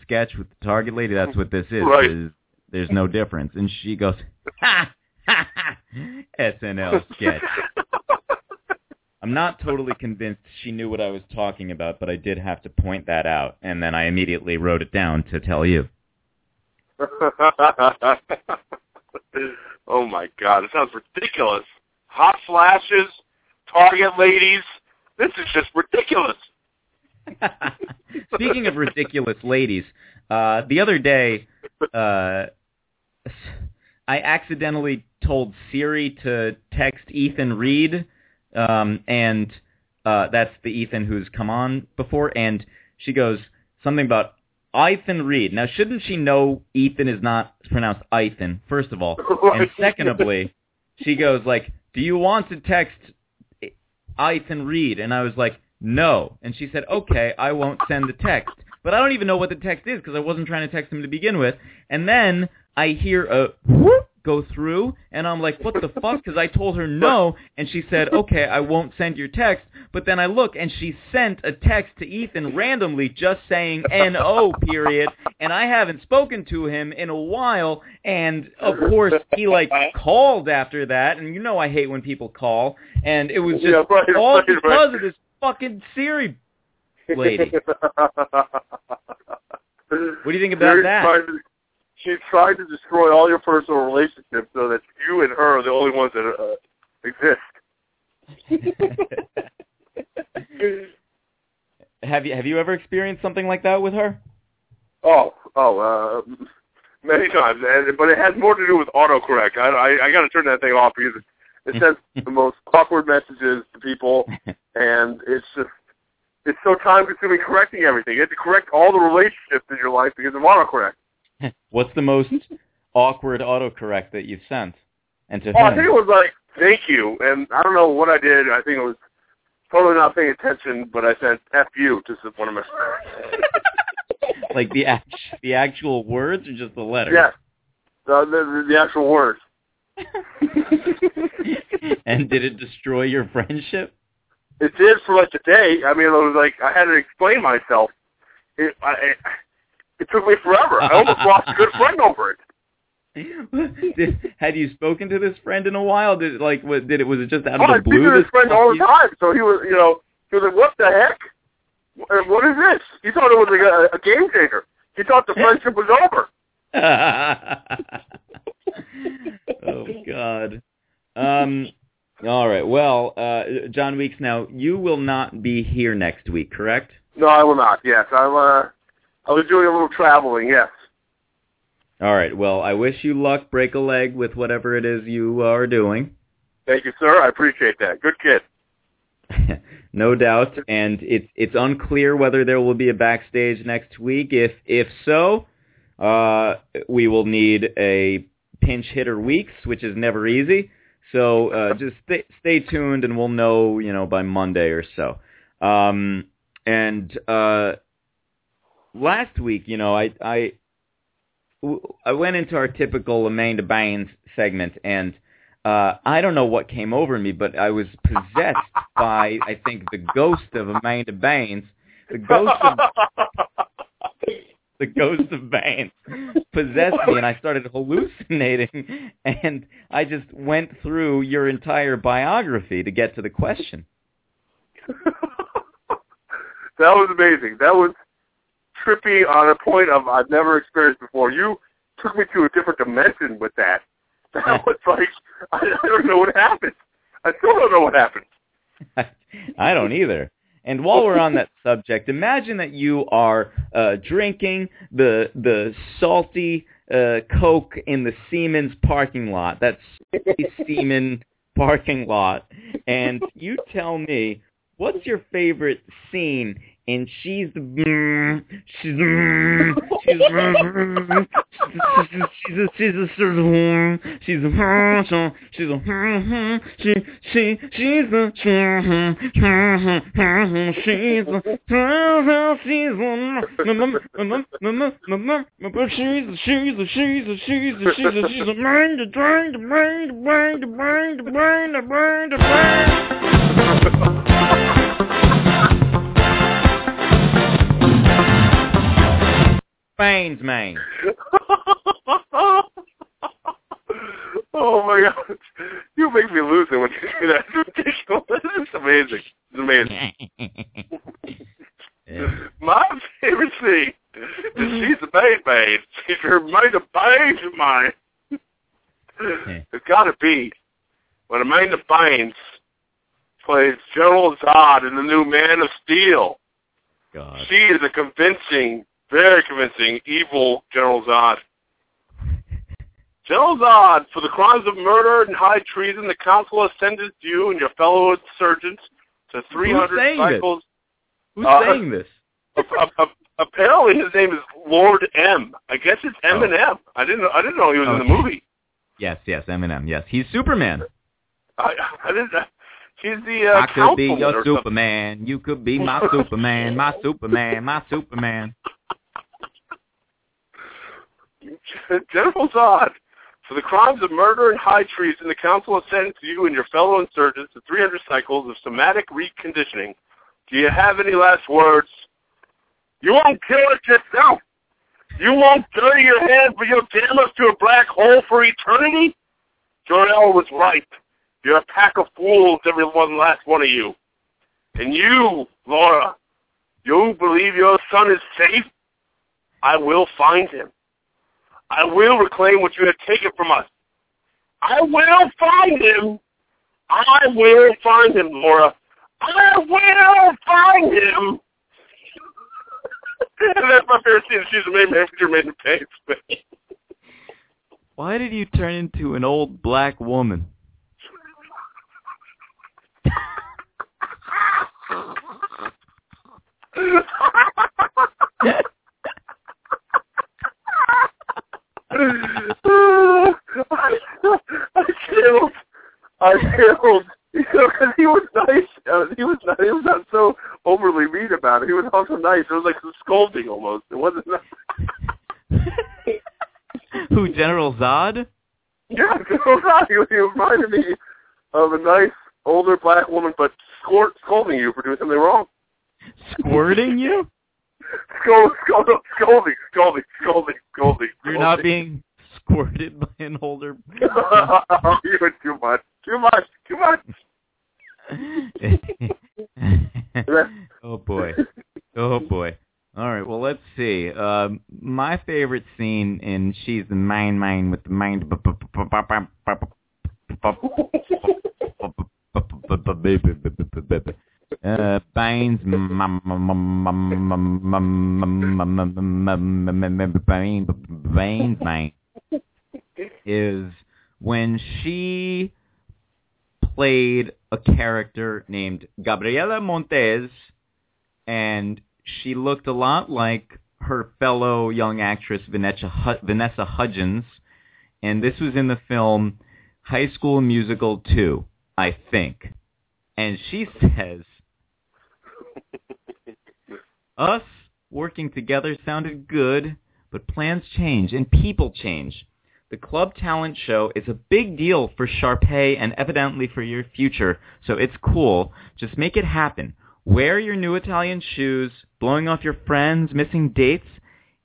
sketch with the Target lady? That's what this is. Right. There's, there's no difference." And she goes, "Ha ha ha! SNL sketch." [laughs] I'm not totally convinced she knew what I was talking about, but I did have to point that out, and then I immediately wrote it down to tell you. [laughs] oh my god, it sounds ridiculous. Hot flashes, target ladies. This is just ridiculous. [laughs] Speaking of ridiculous ladies, uh, the other day, uh, I accidentally told Siri to text Ethan Reed, um, and uh, that's the Ethan who's come on before, and she goes something about Ethan Reed. Now, shouldn't she know Ethan is not pronounced Ethan, first of all? [laughs] And secondly, she goes like, do you want to text Ethan Reed? And I was like, no. And she said, okay, I won't send the text. But I don't even know what the text is because I wasn't trying to text him to begin with. And then I hear a whoop go through, and I'm like, what the fuck? Because I told her no, and she said, okay, I won't send your text. But then I look, and she sent a text to Ethan randomly just saying N-O, period, and I haven't spoken to him in a while, and of course, he, like, called after that, and you know I hate when people call, and it was just Yeah, right, all right, because right. of this fucking Siri lady. [laughs] what do you think about that? she tried to destroy all your personal relationships so that you and her are the only ones that uh, exist. [laughs] have you have you ever experienced something like that with her? Oh, oh, uh, many times, and but it has more to do with autocorrect. I I, I got to turn that thing off because it, sends [laughs] the most awkward messages to people, and it's just it's so time consuming correcting everything. You have to correct all the relationships in your life because of autocorrect. [laughs] What's the most awkward autocorrect that you've sent? And to Oh, I think it was like thank you, and I don't know what I did. I think it was totally not paying attention, but I sent "f you" to one of my. Friends. [laughs] like the act- the actual words or just the letter? Yes, the, the the actual words. [laughs] and did it destroy your friendship? It did for like a day. I mean, it was like I had to explain myself. It, I, it, it took me forever. I almost lost a good friend over it. did, [laughs] had you spoken to this friend in a while? Did like what, did it was it just out Oh, I of the speak to blue? this friend all the time. So he was, you know, he was like, "What the heck? What what is this?" He thought it was like a, a game changer. He thought the friendship was over. [laughs] oh God. Um. All right. Well, uh, John Weeks. Now you will not be here next week, correct? No, I will not. Yes, I'm. Uh, I was doing a little traveling. Yes. All right. Well, I wish you luck. Break a leg with whatever it is you are doing. Thank you, sir. I appreciate that. Good kid. [laughs] no doubt. And it's it's unclear whether there will be a backstage next week. If if so, uh, we will need a pinch hitter weeks, which is never easy. So uh, just stay, stay tuned, and we'll know you know by Monday or so. Um, and uh, last week, you know, I I I went into our typical Amanda Bynes segment, and uh, I don't know what came over me, but I was possessed by, I think, the ghost of Amanda Bynes. The ghost of [laughs] the ghost of Bynes possessed me, and I started hallucinating, and I just went through your entire biography to get to the question. That was amazing. That was trippy on a point of I've never experienced before. You took me to a different dimension with that. That was like I, I don't know what happened. I still don't know what happened. [laughs] I don't either. And while we're on that subject, imagine that you are uh, drinking the the salty uh, Coke in the Siemens parking lot, that salty [laughs] Siemens parking lot, and you tell me what's your favorite scene in She's the mm, She's the mm, She's the mm, She's a she's a she's mm, she's a she's a mm, she she she's a she's a she's a she's a she's a she's a she's a she's a she's a mind the brain the brain the brain the Bynes, man. [laughs] oh my god. You make me lose it when you do that. It's ridiculous. It's amazing. It's amazing. [laughs] My favorite scene is mm-hmm. she's a maid maid. She's her maid of Baines of mine. It's gotta be when Amanda Bynes plays General Zod in the new Man of Steel. God. She is a convincing, very convincing, evil General Zod. General Zod, for the crimes of murder and high treason, the council has sentenced you and your fellow insurgents to 300 saying this? cycles. Who's Uh, saying this? A- a- a- apparently, his name is Lord M. I guess it's Oh. M and M. I didn't. know- I didn't know he was in the movie. Yes, yes, Eminem. Yes, he's Superman. I, I didn't. He's the uh, I could be your or something. Superman. You could be my [laughs] Superman. My Superman. My Superman. [laughs] General Zod, for the crimes of murder and high treason, the council has sentenced you and your fellow insurgents to 300 cycles of somatic reconditioning. Do you have any last words? You won't kill it yourself. You won't dirty your hands but you'll damn us to a black hole for eternity? Jor-El was right. You're a pack of fools, every one last one of you. And you, Laura, you believe your son is safe? I will find him. I will reclaim what you have taken from us. I will find him. I will find him, Laura. I will find him. [laughs] that's my favorite scene. She's a main manager, main page. Why did you turn into an old black woman? I killed. I killed. You know, 'cause he was nice. Uh, he was not. He was not so overly mean about it. He was also nice. It was like some scolding almost. It wasn't. [laughs] Who, General Zod? Yeah, [laughs] not. He, he reminded me of a nice older black woman, but scold, scolding you for doing something wrong. Squirting you? [laughs] Scold, scold, scolding, scolding, scolding, scolding. You're not being squirted by an older. oh, [laughs] you were too much. Too much. Too much. [laughs] oh boy. Oh boy. All right. Well, let's see. Um, my favorite scene in She's the Mine Mine with the Mind. Uh, Bynes, Bynes, is when she played a character named Gabriela Montez, and she looked a lot like her fellow young actress Vanessa Hudgens, and this was in the film High School Musical 2, I think. And she [laughs] says, Us working together sounded good, but plans change and people change. The club talent show is a big deal for Sharpay and evidently for your future, so it's cool. Just make it happen. Wear your new Italian shoes, blowing off your friends, missing dates.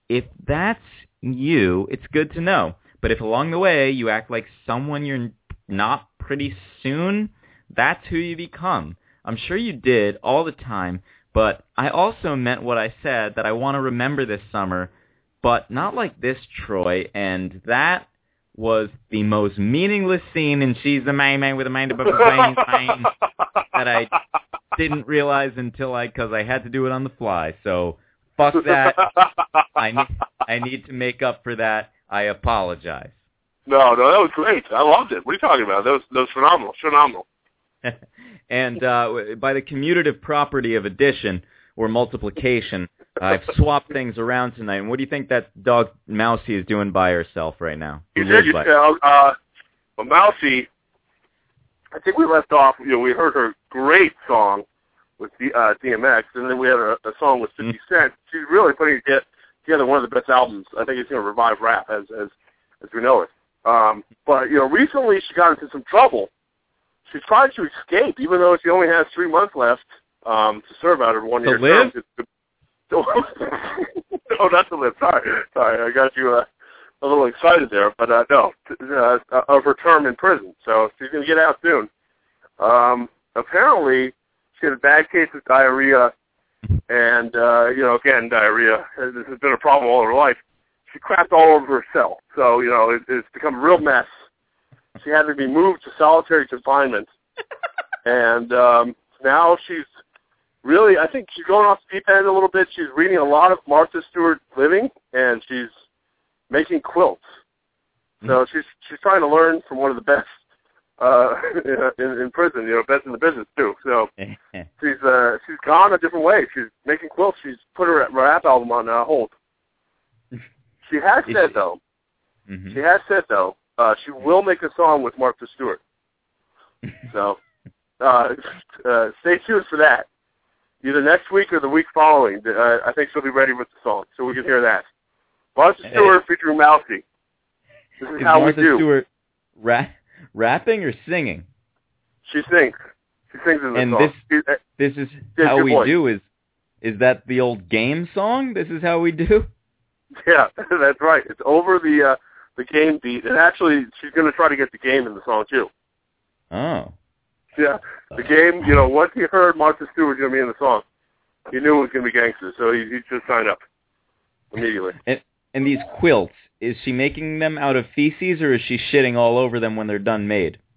If that's you, it's good to know. But if along the way you act like someone you're not pretty soon, that's who you become. I'm sure you did all the time, but I also meant what I said that I want to remember this summer, but not like this, Troy, and that was the most meaningless scene in She's the Main Man with a Mind Above the Brain [laughs] that I didn't realize until I, because I had to do it on the fly. So fuck that. [laughs] I need, I need to make up for that. I apologize. No, no, that was great. I loved it. What are you talking about? That was that was phenomenal. Phenomenal. [laughs] and uh, by the commutative property of addition or multiplication, I've swapped things around tonight. And what do you think that dog Mousy is doing by herself right now? You did. You, uh, uh, well, Mousy, I think we left off. You know, we heard her great song with the, uh, DMX, and then we had a, a song with 50 Cent. She's really putting together one of the best albums. I think it's going to revive rap as as as we know it. Um, but you know, recently she got into some trouble. She's trying to escape, even though she only has three months left um, to serve out her one year live? term. [laughs] no, not to live. Sorry, sorry, I got you uh, a little excited there, but uh, no, uh, of her term in prison. So she's going to get out soon. Um, apparently, she had a bad case of diarrhea, and uh, you know, again, diarrhea has, has been a problem all her life. She crapped all over herself, so you know, it, it's become a real mess. She had to be moved to solitary confinement, [laughs] and um, now she's really, I think she's going off the deep end a little bit. She's reading a lot of Martha Stewart Living, and she's making quilts. So she's she's trying to learn from one of the best uh, [laughs] in, in prison, you know, best in the business too. So [laughs] she's uh, she's gone a different way. She's making quilts. She's put her rap album on uh, hold. She has said though, Mm-hmm. she has said though, uh, she will make a song with Martha Stewart. [laughs] So uh, uh, stay tuned for that. Either next week or the week following. Uh, I think she'll be ready with the song, so we can hear that. Martha Stewart featuring Mousy. This is, Is how Martha we do. Stewart ra- rapping or singing? She sings. She sings in the and song. this uh, this is how we voice. do is is that the old game song? This is how we do. [laughs] Yeah, that's right. It's over the uh, the game beat, and actually, she's going to try to get the game in the song too. Oh. Yeah, the game. You know, once he heard Martha Stewart going to be in the song, he knew it was going to be gangster, so he, he just signed up immediately. And and these quilts, is she making them out of feces or is she shitting all over them when they're done made? [laughs]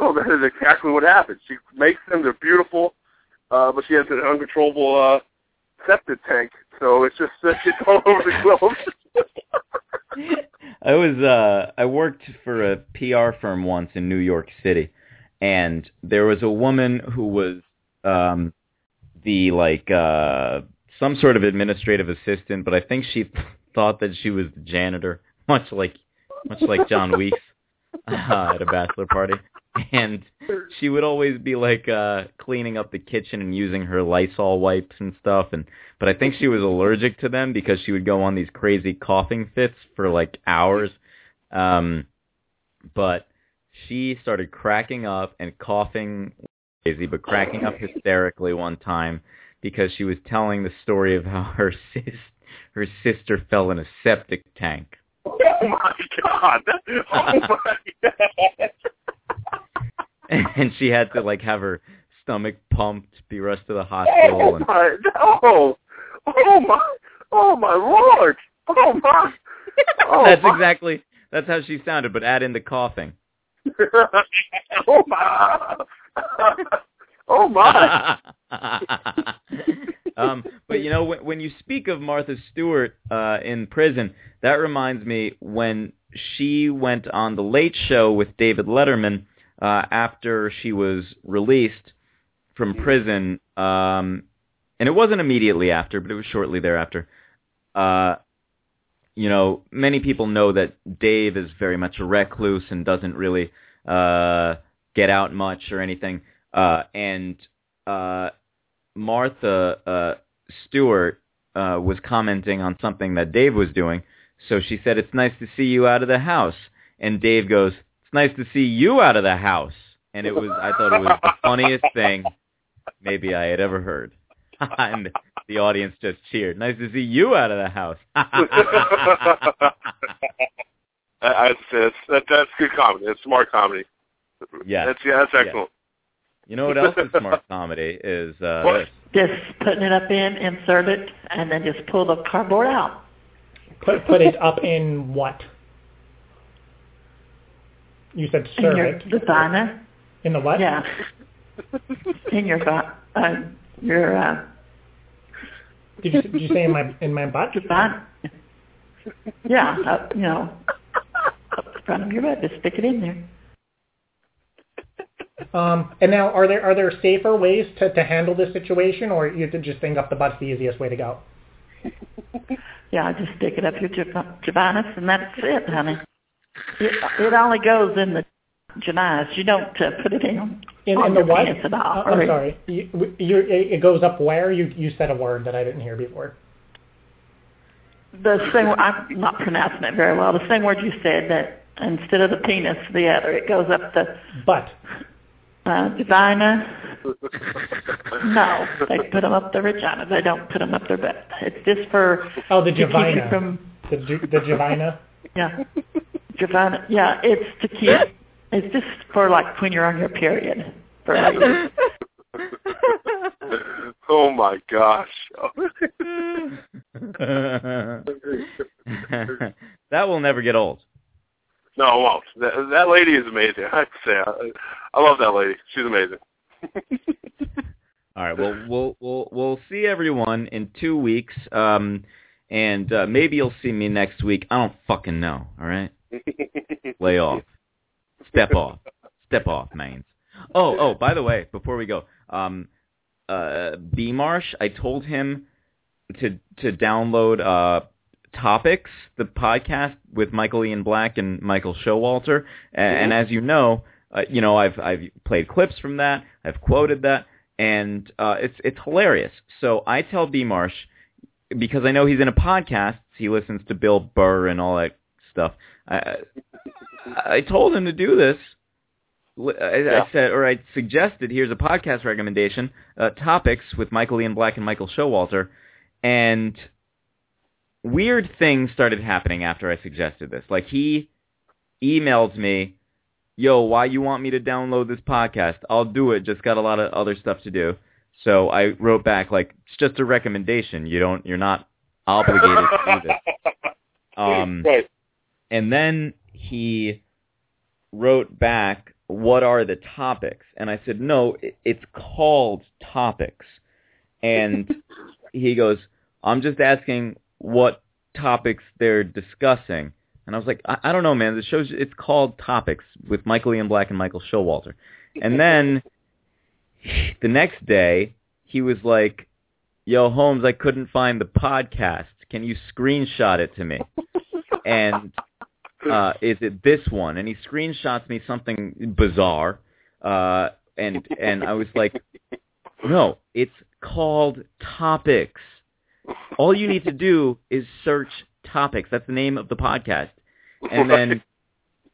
Well, that is exactly what happens. She makes them; they're beautiful, uh, but she has an uncontrollable uh, septic tank, so it's just uh, [laughs] it's all over the quilt. I was uh I worked for a PR firm once in New York City and there was a woman who was um the like uh some sort of administrative assistant, but I think she thought that she was the janitor, much like much like John Weeks [laughs] uh, at a bachelor party. [laughs] And she would always be like uh cleaning up the kitchen and using her Lysol wipes and stuff and but I think she was allergic to them because she would go on these crazy coughing fits for like hours. Um but she started cracking up and coughing crazy but cracking up hysterically one time because she was telling the story of how her sis her sister fell in a septic tank. Oh my god! [laughs] Oh my [laughs] god! [laughs] and she had to like have her stomach pumped, be rushed to the hospital. Oh and my! Oh! Oh my! Oh my lord! Oh my! [laughs] Oh that's my. exactly that's how she sounded, but add in the coughing. [laughs] oh my! oh my! um, but you know, when, when you speak of Martha Stewart uh, in prison, that reminds me when she went on the Late Show with David Letterman uh, after she was released from prison, um, and it wasn't immediately after, but it was shortly thereafter. Uh, you know, many people know that Dave is very much a recluse and doesn't really uh, get out much or anything. Uh, and uh, Martha uh, Stewart uh, was commenting on something that Dave was doing. So she said, "It's nice to see you out of the house." And Dave goes, "It's nice to see you out of the house." And it was, I thought it was the [laughs] funniest thing maybe I had ever heard. [laughs] and the audience just cheered. Nice to see you out of the house. [laughs] I, I'd that's, that, that's good comedy. That's smart comedy. Yeah. That's yeah. That's Yeah. excellent. You know what else is smart comedy is uh, Just putting it up in, insert it, and then just pull the cardboard out. Put put it up in what? You said In your vagina. In the what? Yeah. in your uh, your uh, Did you, did you say in my in my butt? [laughs] vagina. Yeah, uh, you know, up the front of your butt. Just stick it in there. Um, and now, are there are there safer ways to, to handle this situation, or you just think up the butt's the easiest way to go? [laughs] Yeah, just stick it up your Jav- Javanus, and that's it, honey. It, it only goes in the Javanus. You don't uh, put it in, In, in the what? penis at all. Uh, I'm sorry. You, you, it goes up where? You you said a word that I didn't hear before. The same. I'm not pronouncing it very well. The same word you said that instead of the penis, the other. It goes up the butt. Uh, vagina. No, they put them up their vagina. They don't put them up their butt. It's just for Oh, the to keep you Javina. from The the Javina. yeah, Javina. Yeah, it's to keep. It's just for like when you're on your period. For ladies. [laughs] Oh my gosh. [laughs] that will never get old. No, it won't. That, that lady is amazing. I have to say, I, I love that lady. She's amazing. [laughs] All right. Well, we'll we'll we'll see everyone in two weeks, um, and uh, maybe you'll see me next week. I don't fucking know. All right. Lay off. Step [laughs] off. Step off, mains. Oh, oh. By the way, before we go, um, uh, B Marsh, I told him to to download uh topics, the podcast with Michael Ian Black and Michael Showalter, and, and as you know, uh, you know I've I've played clips from that, I've quoted that, and uh, it's it's hilarious. So I tell B Marsh because I know he's in a podcast, he listens to Bill Burr and all that stuff. I I told him to do this. I, I said, or I suggested, here's a podcast recommendation, uh, topics with Michael Ian Black and Michael Showalter, and weird things started happening after I suggested this. Like he emailed me, "Yo, why you want me to download this podcast? I'll do it. Just got a lot of other stuff to do." So I wrote back like, "It's just a recommendation. You don't. You're not obligated to do this." [laughs] Um, right. And then he wrote back, "What are the topics?" And I said, "No, it's called topics." And [laughs] he goes, "I'm just asking what topics they're discussing." And I was like, I, I don't know, man. The show's it's called Topics with Michael Ian Black and Michael Showalter. And then [laughs] the next day, he was like, "Yo, Holmes, I couldn't find the podcast. Can you screenshot it to me?" [laughs] and uh, is it this one? And he screenshots me something bizarre, uh, and and I was like, no, it's called Topics. All you need to do is search Topics. That's the name of the podcast. And then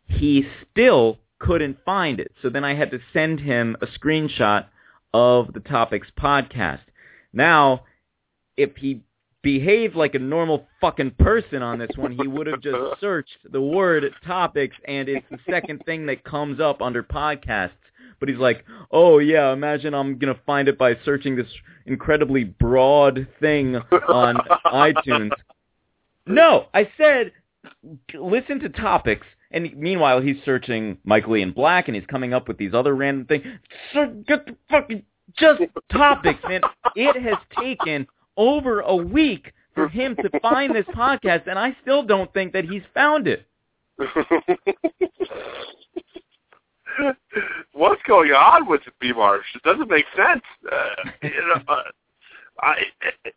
he still couldn't find it. So then I had to send him a screenshot of the Topics podcast. Now, if he behaved like a normal fucking person on this one, he would have just [laughs] searched the word topics, and it's the second thing that comes up under podcasts. But he's like, oh yeah, imagine I'm gonna find it by searching this incredibly broad thing on [laughs] iTunes. No, I said listen to topics, and meanwhile he's searching Michael Ian Black, and he's coming up with these other random things. So get the fucking just topics, man. It has taken over a week for him to find this podcast, and I still don't think that he's found it. [laughs] What's going on with B Marsh? It doesn't make sense. Uh, you know, uh, I,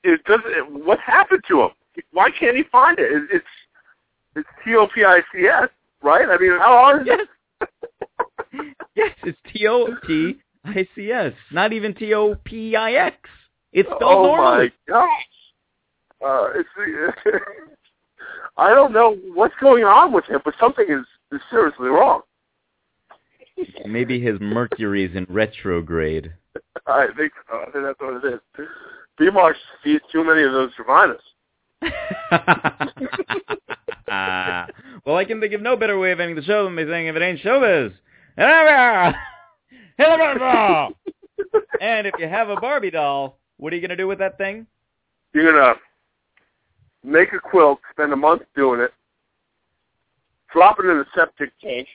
it doesn't. What happened to him? Why can't he find it? it it's it's T O P I C S, right? I mean, how hard is yes. it? [laughs] yes, it's T O P I C S, not even T O P I X. It's spelled oh normally. my gosh! Uh, it's, [laughs] I don't know what's going on with him, but something is, is seriously wrong. Maybe his Mercury's in retrograde. [laughs] I think so. I think that's what it is. B Marsh sees too many of those Germanas. [laughs] well, I can think of no better way of ending the show than by saying if it ain't showbiz. Hello Hill And if you have a Barbie doll, what are you going to do with that thing? You're going to make a quilt, spend a month doing it, flop it in a septic tank,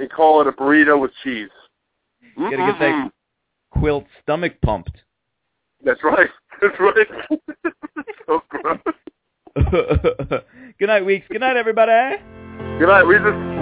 and call it a burrito with cheese. You got to get that quilt stomach pumped. That's right. [laughs] That's right. [laughs] so gross. [laughs] Good night, Weeks. Good night, everybody. Good night, Regis.